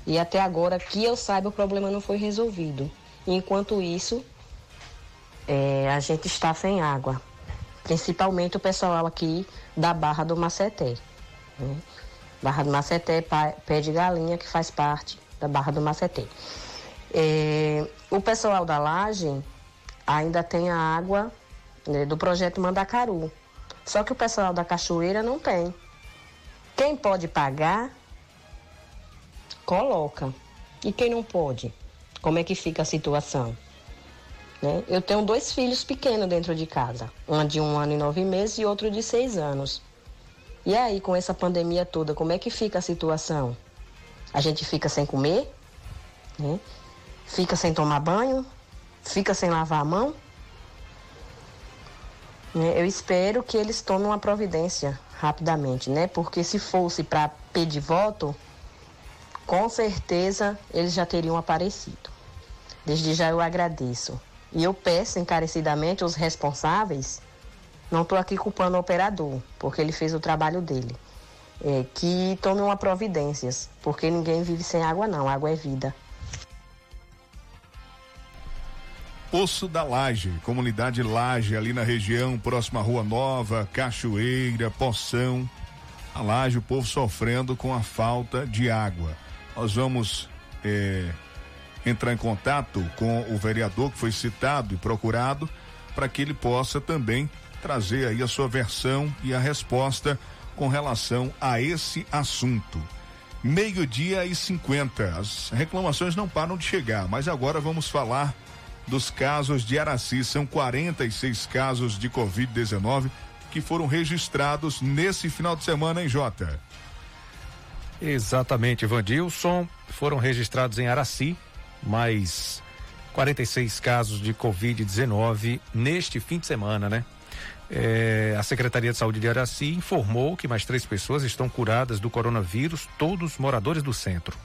E até agora, que eu saiba, o problema não foi resolvido. Enquanto isso, é, a gente está sem água. Principalmente o pessoal aqui da Barra do Maceté. Né? Barra do Maceté, pé de galinha, que faz parte da Barra do Maceté. É, o pessoal da Laje ainda tem a água né, do projeto Mandacaru. Só que o pessoal da Cachoeira não tem. Quem pode pagar coloca. E quem não pode? Como é que fica a situação? Né? Eu tenho dois filhos pequenos dentro de casa, um de um ano e nove meses e outro de seis anos. E aí, com essa pandemia toda, como é que fica a situação? A gente fica sem comer, né? fica sem tomar banho, fica sem lavar a mão. Né? Eu espero que eles tomem uma providência rapidamente, né? Porque se fosse para pedir voto, com certeza eles já teriam aparecido. Desde já eu agradeço. E eu peço encarecidamente aos responsáveis, não estou aqui culpando o operador, porque ele fez o trabalho dele, é, que tomem uma providências, porque ninguém vive sem água não, água é vida. Poço da Laje, comunidade Laje, ali na região, próxima à Rua Nova, Cachoeira, Poção. A Laje, o povo sofrendo com a falta de água. Nós vamos é, entrar em contato com o vereador que foi citado e procurado para que ele possa também trazer aí a sua versão e a resposta com relação a esse assunto. Meio-dia e 50. As reclamações não param de chegar, mas agora vamos falar dos casos de Araci. São 46 casos de Covid-19 que foram registrados nesse final de semana em Jota. Exatamente, Vandilson. Foram registrados em Araci mais 46 casos de Covid-19 neste fim de semana, né? É, a Secretaria de Saúde de Araci informou que mais três pessoas estão curadas do coronavírus, todos moradores do centro.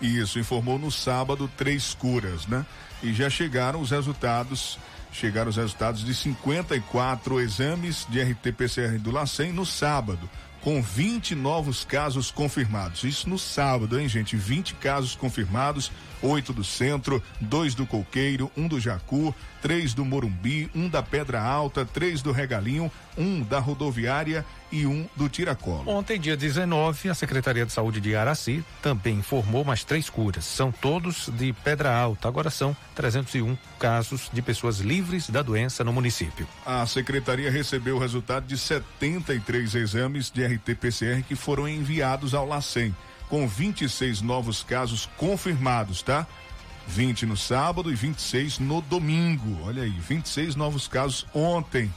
Isso, informou no sábado três curas, né? E já chegaram os resultados, chegaram os resultados de 54 exames de RT-PCR do LACEN no sábado com 20 novos casos confirmados. Isso no sábado, hein, gente? 20 casos confirmados, oito do centro, dois do Coqueiro, um do Jacu, três do Morumbi, um da Pedra Alta, três do Regalinho, um da Rodoviária e um do Tiracolo. Ontem, dia 19, a Secretaria de Saúde de Araci também informou mais três curas. São todos de Pedra Alta. Agora são 301 casos de pessoas livres da doença no município. A secretaria recebeu o resultado de 73 exames de RT-PCR que foram enviados ao LACEN. com 26 novos casos confirmados, tá? 20 no sábado e 26 no domingo. Olha aí, 26 novos casos ontem,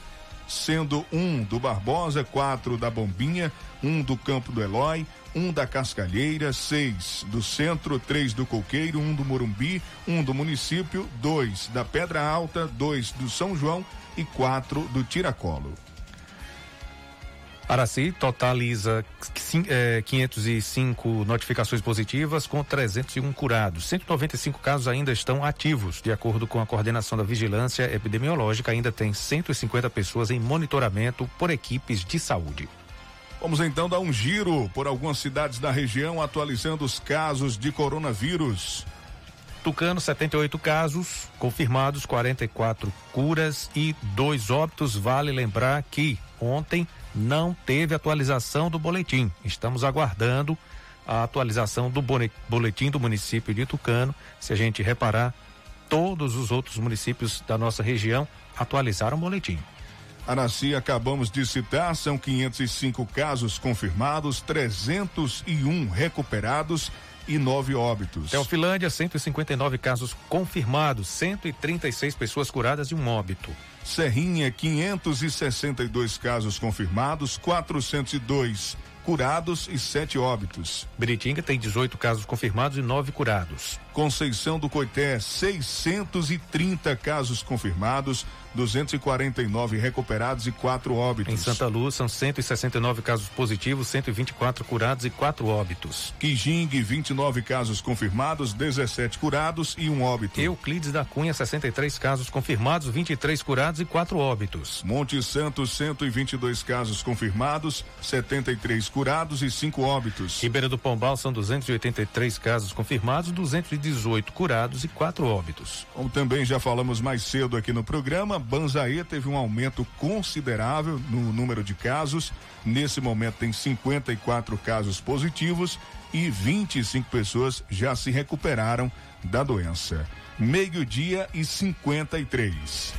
sendo um do Barbosa, quatro da Bombinha, um do Campo do Eloy, um da Cascalheira, seis do Centro, três do Coqueiro, um do Morumbi, um do município, dois da Pedra Alta, dois do São João e quatro do Tiracolo. Araci totaliza é, 505 notificações positivas com 301 curados. 195 casos ainda estão ativos. De acordo com a coordenação da vigilância epidemiológica, ainda tem 150 pessoas em monitoramento por equipes de saúde. Vamos então dar um giro por algumas cidades da região, atualizando os casos de coronavírus. Tucano, 78 casos confirmados, 44 curas e dois óbitos. Vale lembrar que ontem não teve atualização do boletim. Estamos aguardando a atualização do boletim do município de Tucano. Se a gente reparar, todos os outros municípios da nossa região atualizaram o boletim. Araci, acabamos de citar, são 505 casos confirmados, 301 recuperados e nove óbitos. Teofilândia, 159 casos confirmados, 136 pessoas curadas e um óbito. Serrinha, 562 casos confirmados, 402 curados e sete óbitos. Beritinga tem 18 casos confirmados e nove curados. Conceição do Coité, 630 casos confirmados, 249 recuperados e quatro óbitos. Em Santa Luz são 169 casos positivos, 124 curados e quatro óbitos. Quijing, 29 casos confirmados, 17 curados e um óbito. Euclides da Cunha, 63 casos confirmados, 23 curados e quatro óbitos. Monte Santo, 122 casos confirmados, 73 curados e cinco óbitos. Ribeira do Pombal são 283 casos confirmados, 218 curados e quatro óbitos. Como também já falamos mais cedo aqui no programa, Banzaê teve um aumento considerável no número de casos. Nesse momento tem 54 casos positivos e 25 pessoas já se recuperaram da doença. Meio-dia e 53.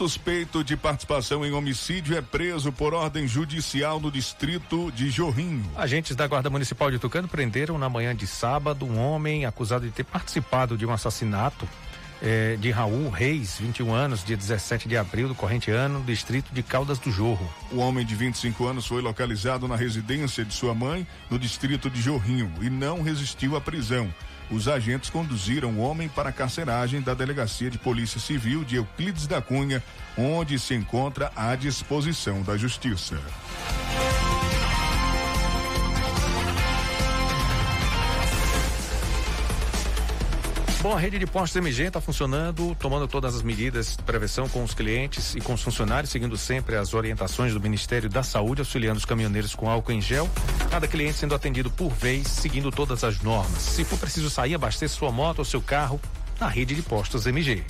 Suspeito de participação em homicídio é preso por ordem judicial no distrito de Jorrinho. Agentes da Guarda Municipal de Tucano prenderam na manhã de sábado um homem acusado de ter participado de um assassinato eh, de Raul Reis, 21 anos, dia 17 de abril do corrente ano, no distrito de Caldas do Jorro. O homem de 25 anos foi localizado na residência de sua mãe, no distrito de Jorrinho, e não resistiu à prisão os agentes conduziram o homem para a carceragem da Delegacia de Polícia Civil de Euclides da Cunha, onde se encontra à disposição da Justiça. Bom, a rede de postos MG está funcionando, tomando todas as medidas de prevenção com os clientes e com os funcionários, seguindo sempre as orientações do Ministério da Saúde, auxiliando os caminhoneiros com álcool em gel. Cada cliente sendo atendido por vez, seguindo todas as normas. Se for preciso sair, abasteça sua moto ou seu carro na rede de postos MG.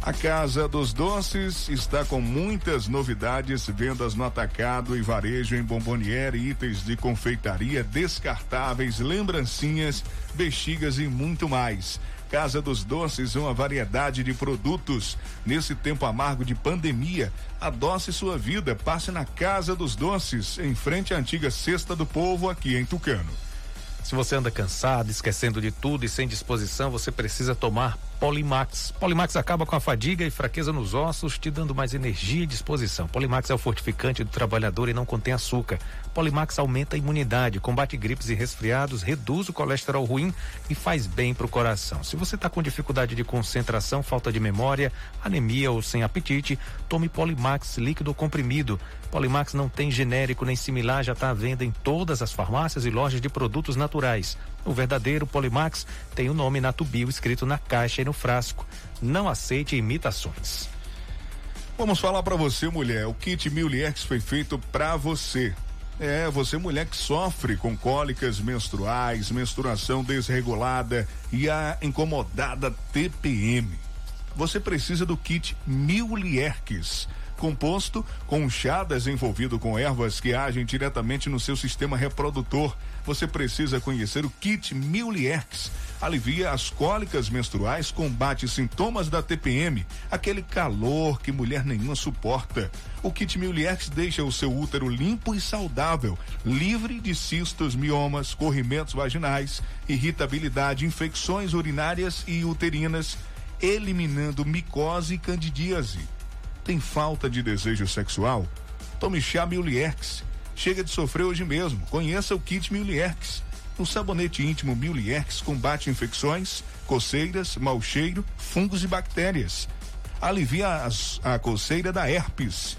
A Casa dos Doces está com muitas novidades, vendas no atacado e varejo em bomboniere, itens de confeitaria, descartáveis, lembrancinhas, bexigas e muito mais. Casa dos Doces, uma variedade de produtos. Nesse tempo amargo de pandemia, adoce sua vida. Passe na Casa dos Doces, em frente à antiga Cesta do Povo, aqui em Tucano. Se você anda cansado, esquecendo de tudo e sem disposição, você precisa tomar Polimax. Polimax acaba com a fadiga e fraqueza nos ossos, te dando mais energia e disposição. Polimax é o fortificante do trabalhador e não contém açúcar. Polimax aumenta a imunidade, combate gripes e resfriados, reduz o colesterol ruim e faz bem para o coração. Se você está com dificuldade de concentração, falta de memória, anemia ou sem apetite, tome Polimax líquido comprimido. Polimax não tem genérico nem similar, já está à venda em todas as farmácias e lojas de produtos naturais. O verdadeiro Polimax tem o nome Natubio escrito na caixa e no frasco. Não aceite imitações. Vamos falar para você, mulher. O kit Miliex foi feito para você. É, você mulher que sofre com cólicas menstruais, menstruação desregulada e a incomodada TPM. Você precisa do kit Mil composto com chá desenvolvido com ervas que agem diretamente no seu sistema reprodutor. Você precisa conhecer o kit Milierx. Alivia as cólicas menstruais, combate sintomas da TPM, aquele calor que mulher nenhuma suporta. O kit Milierx deixa o seu útero limpo e saudável, livre de cistos, miomas, corrimentos vaginais, irritabilidade, infecções urinárias e uterinas, eliminando micose e candidíase. Tem falta de desejo sexual? Tome chá Milierx. Chega de sofrer hoje mesmo. Conheça o kit Milierx. O sabonete íntimo Milierx combate infecções, coceiras, mau cheiro, fungos e bactérias. Alivia as, a coceira da herpes.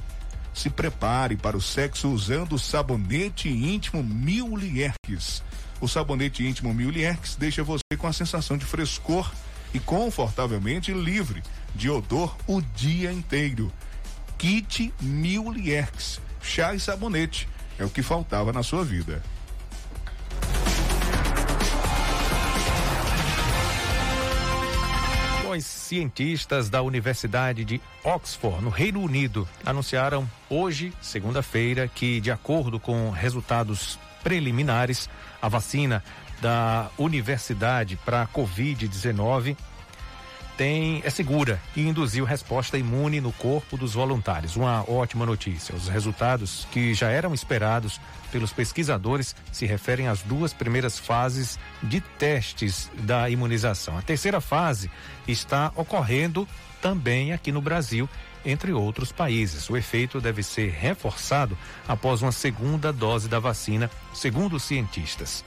Se prepare para o sexo usando o sabonete íntimo Milierx. O sabonete íntimo Milierx deixa você com a sensação de frescor e confortavelmente livre de odor o dia inteiro. Kit Mil Lierx, chá e sabonete, é o que faltava na sua vida. Cientistas da Universidade de Oxford, no Reino Unido, anunciaram hoje, segunda-feira, que, de acordo com resultados preliminares, a vacina da universidade para a Covid-19 tem, é segura e induziu resposta imune no corpo dos voluntários. Uma ótima notícia. Os resultados que já eram esperados pelos pesquisadores se referem às duas primeiras fases de testes da imunização. A terceira fase está ocorrendo também aqui no Brasil, entre outros países. O efeito deve ser reforçado após uma segunda dose da vacina, segundo os cientistas.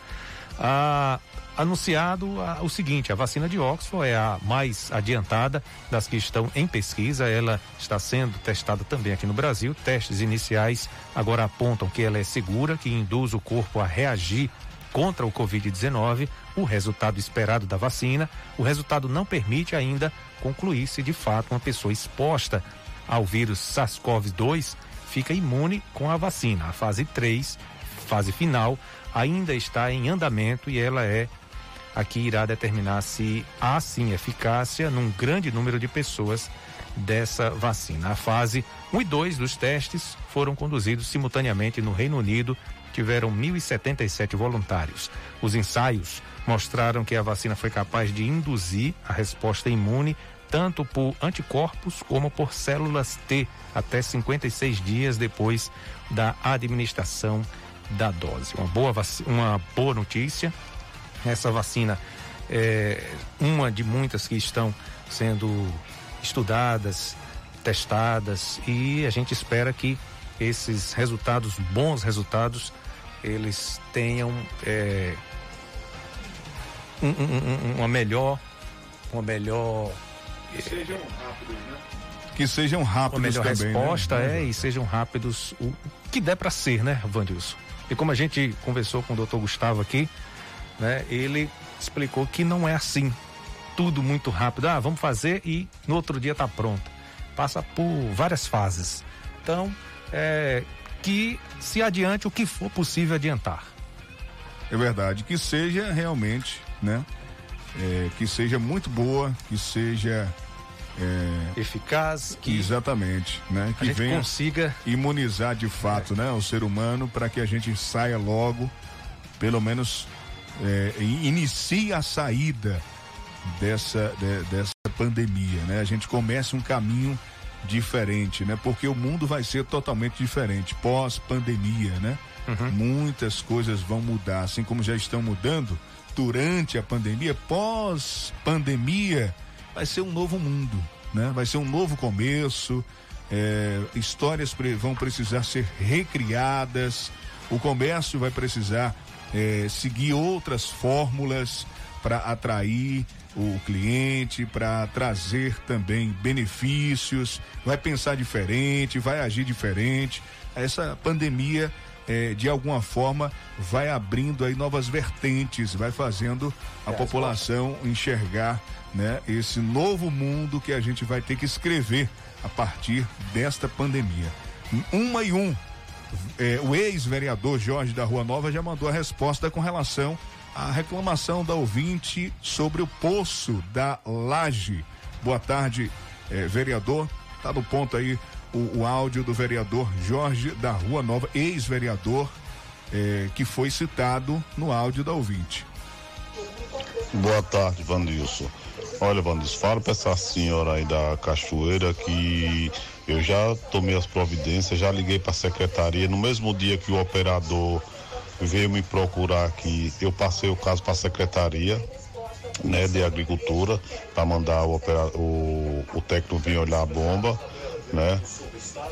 A anunciado a, o seguinte: a vacina de Oxford é a mais adiantada das que estão em pesquisa. Ela está sendo testada também aqui no Brasil. Testes iniciais agora apontam que ela é segura, que induz o corpo a reagir contra o Covid-19. O resultado esperado da vacina, o resultado não permite ainda concluir se de fato uma pessoa exposta ao vírus SARS-CoV-2 fica imune com a vacina. A fase 3, fase final, ainda está em andamento e ela é aqui irá determinar se há sim eficácia num grande número de pessoas dessa vacina. A fase 1 e 2 dos testes foram conduzidos simultaneamente no Reino Unido, tiveram 1.077 voluntários. Os ensaios mostraram que a vacina foi capaz de induzir a resposta imune tanto por anticorpos como por células T até 56 dias depois da administração da dose. Uma boa, uma boa notícia essa vacina é uma de muitas que estão sendo estudadas, testadas e a gente espera que esses resultados, bons resultados, eles tenham é, um, um, uma melhor, uma melhor que sejam rápidos, né? Que sejam rápidos uma melhor também, resposta né? é e sejam rápidos o que der para ser, né, Vandilson? E como a gente conversou com o doutor Gustavo aqui, né? Ele explicou que não é assim, tudo muito rápido. Ah, vamos fazer e no outro dia está pronto. Passa por várias fases. Então, é, que se adiante o que for possível adiantar. É verdade, que seja realmente, né? É, que seja muito boa, que seja é, eficaz, que exatamente, né? Que venha consiga imunizar de fato, é. né, o ser humano para que a gente saia logo, pelo menos é, inicie a saída dessa, de, dessa pandemia, né? A gente comece um caminho diferente, né? Porque o mundo vai ser totalmente diferente pós-pandemia, né? Uhum. Muitas coisas vão mudar, assim como já estão mudando durante a pandemia, pós-pandemia vai ser um novo mundo, né? Vai ser um novo começo, é, histórias vão precisar ser recriadas, o comércio vai precisar é, seguir outras fórmulas para atrair o cliente, para trazer também benefícios, vai pensar diferente, vai agir diferente. Essa pandemia, é, de alguma forma, vai abrindo aí novas vertentes, vai fazendo a é, população enxergar né, esse novo mundo que a gente vai ter que escrever a partir desta pandemia. Uma e um é, o ex-vereador Jorge da Rua Nova já mandou a resposta com relação à reclamação da ouvinte sobre o poço da Laje. Boa tarde, é, vereador. Tá no ponto aí o, o, áudio do vereador Jorge da Rua Nova, ex-vereador, é, que foi citado no áudio da ouvinte. Boa tarde, Vandilson. Olha, Vandilson, fala para essa senhora aí da Cachoeira que eu já tomei as providências, já liguei para a secretaria. No mesmo dia que o operador veio me procurar aqui, eu passei o caso para a secretaria né, de agricultura para mandar o, o, o técnico vir olhar a bomba, né?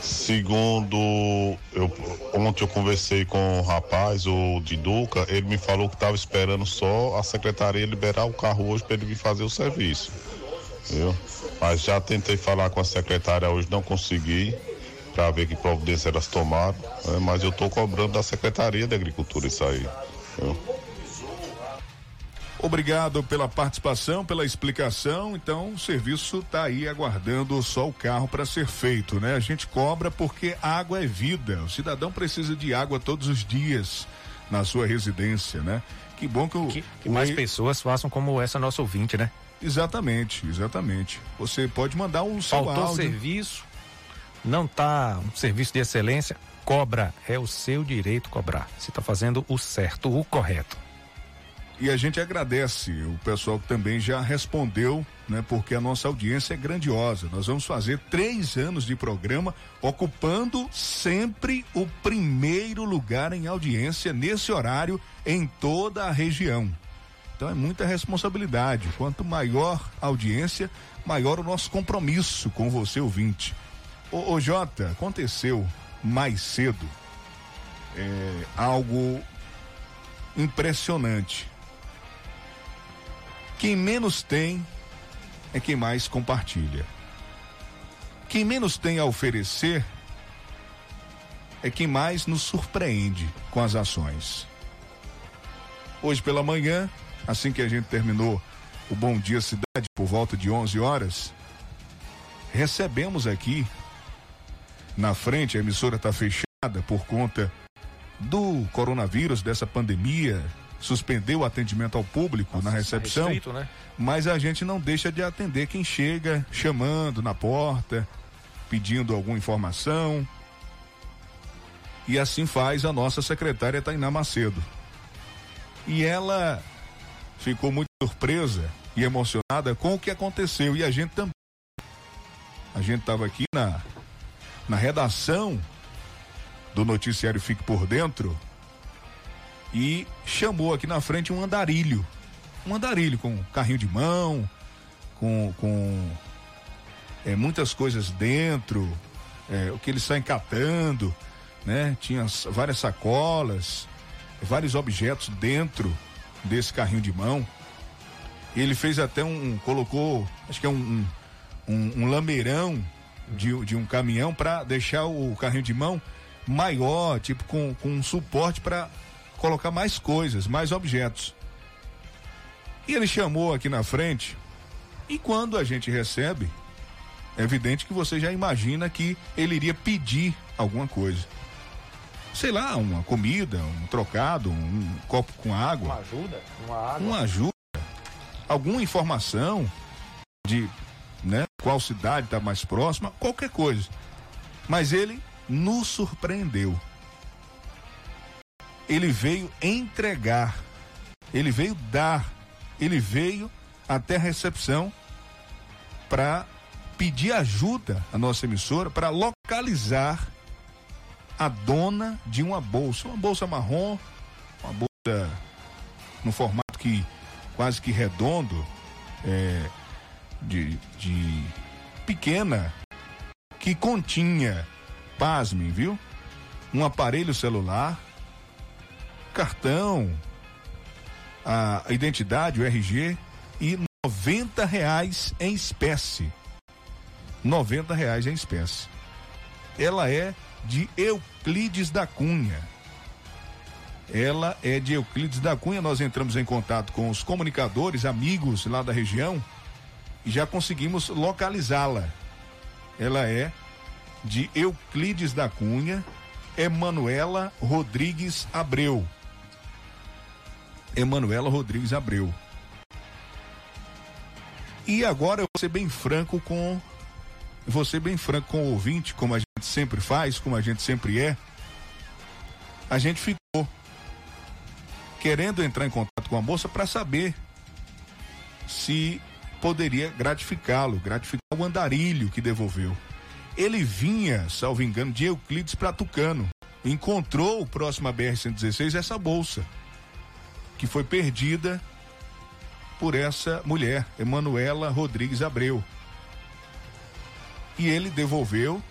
Segundo, eu, ontem eu conversei com o rapaz, o de Duca, ele me falou que estava esperando só a secretaria liberar o carro hoje para ele vir fazer o serviço. Viu? Mas já tentei falar com a secretária hoje, não consegui, para ver que providência elas tomaram. Né? Mas eu estou cobrando da Secretaria de Agricultura isso aí. Viu? Obrigado pela participação, pela explicação. Então, o serviço está aí aguardando só o carro para ser feito, né? A gente cobra porque água é vida. O cidadão precisa de água todos os dias na sua residência, né? Que bom que, o, que, que mais o... pessoas façam como essa nossa ouvinte, né? Exatamente, exatamente. Você pode mandar um seu Faltou áudio. serviço, não tá um serviço de excelência, cobra, é o seu direito cobrar. Você está fazendo o certo, o correto. E a gente agradece o pessoal que também já respondeu, né? Porque a nossa audiência é grandiosa. Nós vamos fazer três anos de programa, ocupando sempre o primeiro lugar em audiência nesse horário em toda a região. Então é muita responsabilidade. Quanto maior a audiência, maior o nosso compromisso com você, ouvinte. Ô, ô Jota, aconteceu mais cedo é, algo impressionante. Quem menos tem é quem mais compartilha. Quem menos tem a oferecer é quem mais nos surpreende com as ações. Hoje pela manhã, assim que a gente terminou o Bom Dia Cidade, por volta de 11 horas, recebemos aqui, na frente, a emissora está fechada por conta do coronavírus, dessa pandemia, suspendeu o atendimento ao público Nossa, na recepção, restrito, né? mas a gente não deixa de atender quem chega chamando na porta, pedindo alguma informação. E assim faz a nossa secretária Tainá Macedo. E ela ficou muito surpresa e emocionada com o que aconteceu. E a gente também. A gente estava aqui na, na redação do noticiário Fique por Dentro e chamou aqui na frente um andarilho. Um andarilho com carrinho de mão, com, com é, muitas coisas dentro, é, o que eles saem catando, né? Tinha várias sacolas, vários objetos dentro desse carrinho de mão. Ele fez até um, colocou, acho que é um, um, um lameirão de, de um caminhão para deixar o carrinho de mão maior, tipo com, com um suporte para colocar mais coisas, mais objetos. E ele chamou aqui na frente. E quando a gente recebe, é evidente que você já imagina que ele iria pedir alguma coisa sei lá, uma comida, um trocado, um copo com água. Uma ajuda? Uma água. Uma ajuda. Alguma informação de, né, qual cidade está mais próxima, qualquer coisa. Mas ele nos surpreendeu. Ele veio entregar, ele veio dar, ele veio até a recepção para pedir ajuda à nossa emissora para localizar a dona de uma bolsa, uma bolsa marrom, uma bolsa no formato que quase que redondo, é, de, de pequena, que continha, pasmem, viu? Um aparelho celular, cartão, a identidade, o RG e 90 reais em espécie. 90 reais em espécie. Ela é de Euclides da Cunha. Ela é de Euclides da Cunha. Nós entramos em contato com os comunicadores, amigos lá da região e já conseguimos localizá-la. Ela é de Euclides da Cunha Emanuela Rodrigues Abreu. Emanuela Rodrigues Abreu. E agora eu vou ser bem franco com. Ser bem franco com o ouvinte, como a gente sempre faz, como a gente sempre é. A gente ficou querendo entrar em contato com a moça para saber se poderia gratificá-lo, gratificar o andarilho que devolveu. Ele vinha, salvo engano, de Euclides para Tucano. Encontrou próximo à BR-116 essa bolsa, que foi perdida por essa mulher, Emanuela Rodrigues Abreu. E ele devolveu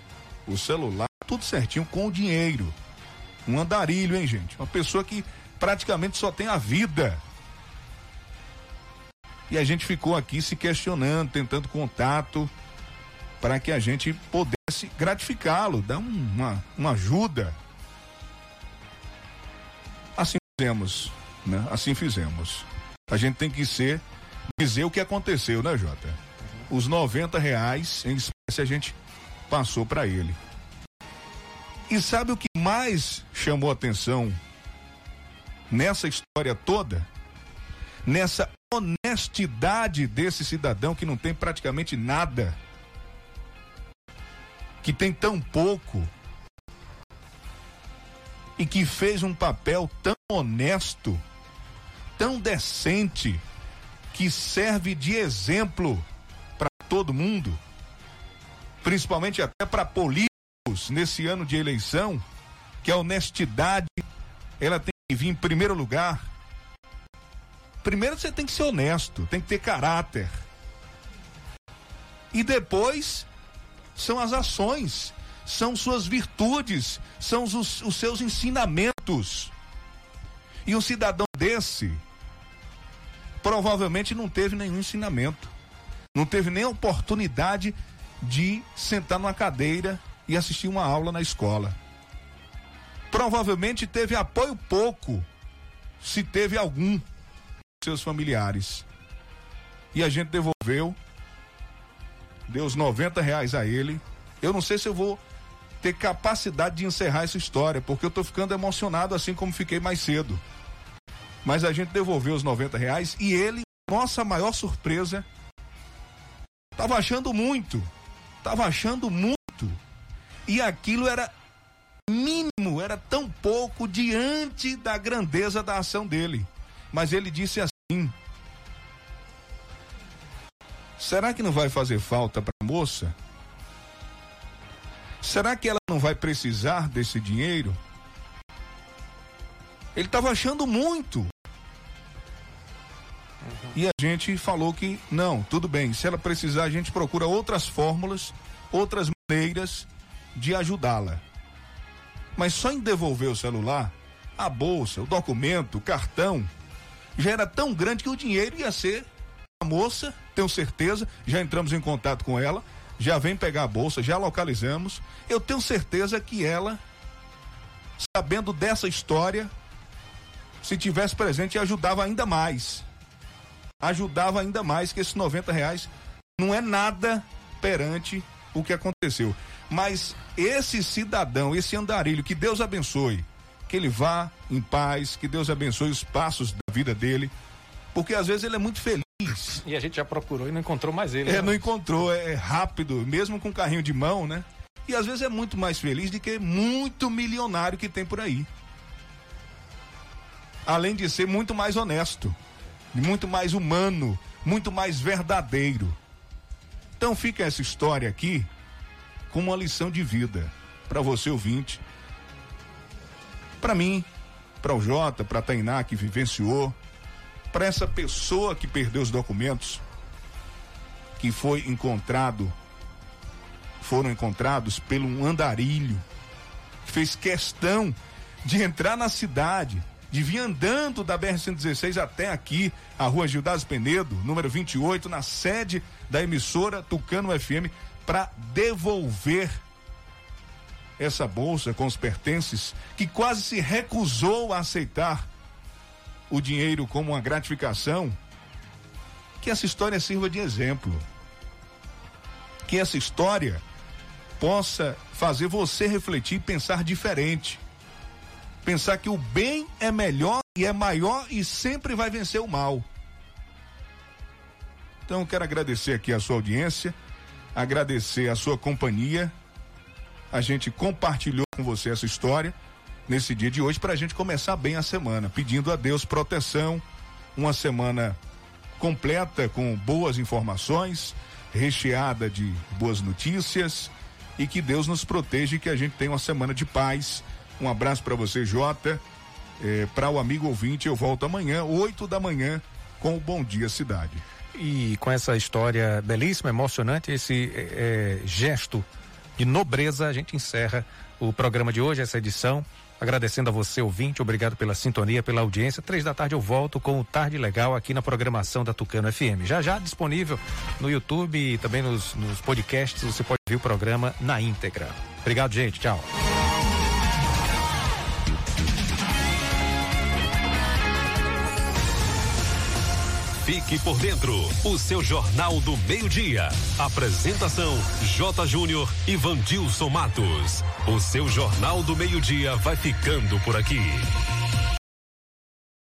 o celular, tudo certinho, com o dinheiro. Um andarilho, hein, gente? Uma pessoa que praticamente só tem a vida. E a gente ficou aqui se questionando, tentando contato para que a gente pudesse gratificá-lo, dar uma, uma ajuda. Assim fizemos, né? Assim fizemos. A gente tem que ser, dizer o que aconteceu, né, Jota? Os 90 reais em espécie a gente passou para ele. E sabe o que mais chamou atenção nessa história toda? Nessa honestidade desse cidadão que não tem praticamente nada que tem tão pouco e que fez um papel tão honesto, tão decente, que serve de exemplo para todo mundo, principalmente até para políticos nesse ano de eleição, que a honestidade ela tem que vir em primeiro lugar. Primeiro você tem que ser honesto, tem que ter caráter. E depois são as ações, são suas virtudes, são os, os seus ensinamentos. E um cidadão desse provavelmente não teve nenhum ensinamento, não teve nem oportunidade de sentar numa cadeira e assistir uma aula na escola. Provavelmente teve apoio pouco, se teve algum, seus familiares. E a gente devolveu deu os 90 reais a ele. Eu não sei se eu vou ter capacidade de encerrar essa história, porque eu tô ficando emocionado assim como fiquei mais cedo. Mas a gente devolveu os 90 reais e ele, nossa maior surpresa, tava achando muito. Tava achando muito. E aquilo era mínimo, era tão pouco diante da grandeza da ação dele. Mas ele disse assim: Será que não vai fazer falta para a moça? Será que ela não vai precisar desse dinheiro? Ele estava achando muito. Uhum. E a gente falou que não, tudo bem. Se ela precisar, a gente procura outras fórmulas, outras maneiras de ajudá-la. Mas só em devolver o celular, a bolsa, o documento, o cartão, já era tão grande que o dinheiro ia ser a moça, tenho certeza, já entramos em contato com ela, já vem pegar a bolsa, já localizamos. Eu tenho certeza que ela, sabendo dessa história, se tivesse presente, ajudava ainda mais. Ajudava ainda mais que esses 90 reais não é nada perante o que aconteceu. Mas esse cidadão, esse andarilho, que Deus abençoe, que ele vá em paz, que Deus abençoe os passos da vida dele, porque às vezes ele é muito feliz e a gente já procurou e não encontrou mais ele. É, né? não encontrou, é rápido, mesmo com carrinho de mão, né? E às vezes é muito mais feliz do que muito milionário que tem por aí. Além de ser muito mais honesto, muito mais humano, muito mais verdadeiro. Então fica essa história aqui como uma lição de vida para você ouvinte, para mim, para o Jota, para Tainá que vivenciou, para essa pessoa que perdeu os documentos, que foi encontrado, foram encontrados pelo um andarilho, fez questão de entrar na cidade, de vir andando da BR-116 até aqui, a rua Gildas Penedo, número 28, na sede da emissora Tucano FM, para devolver essa bolsa com os pertences, que quase se recusou a aceitar o dinheiro como uma gratificação, que essa história sirva de exemplo. Que essa história possa fazer você refletir e pensar diferente. Pensar que o bem é melhor e é maior e sempre vai vencer o mal. Então, quero agradecer aqui a sua audiência, agradecer a sua companhia. A gente compartilhou com você essa história nesse dia de hoje para a gente começar bem a semana, pedindo a Deus proteção, uma semana completa com boas informações, recheada de boas notícias e que Deus nos proteja e que a gente tenha uma semana de paz. Um abraço para você, Jota. É, para o amigo ouvinte, eu volto amanhã, 8 da manhã, com o Bom Dia Cidade. E com essa história belíssima, emocionante, esse é, gesto de nobreza, a gente encerra o programa de hoje, essa edição. Agradecendo a você, ouvinte, obrigado pela sintonia, pela audiência. Três da tarde eu volto com o Tarde Legal aqui na programação da Tucano FM. Já já disponível no YouTube e também nos, nos podcasts. Você pode ver o programa na íntegra. Obrigado, gente. Tchau. Fique por dentro, o seu Jornal do Meio-Dia. Apresentação: J. Júnior e Vandilson Matos. O seu Jornal do Meio-Dia vai ficando por aqui.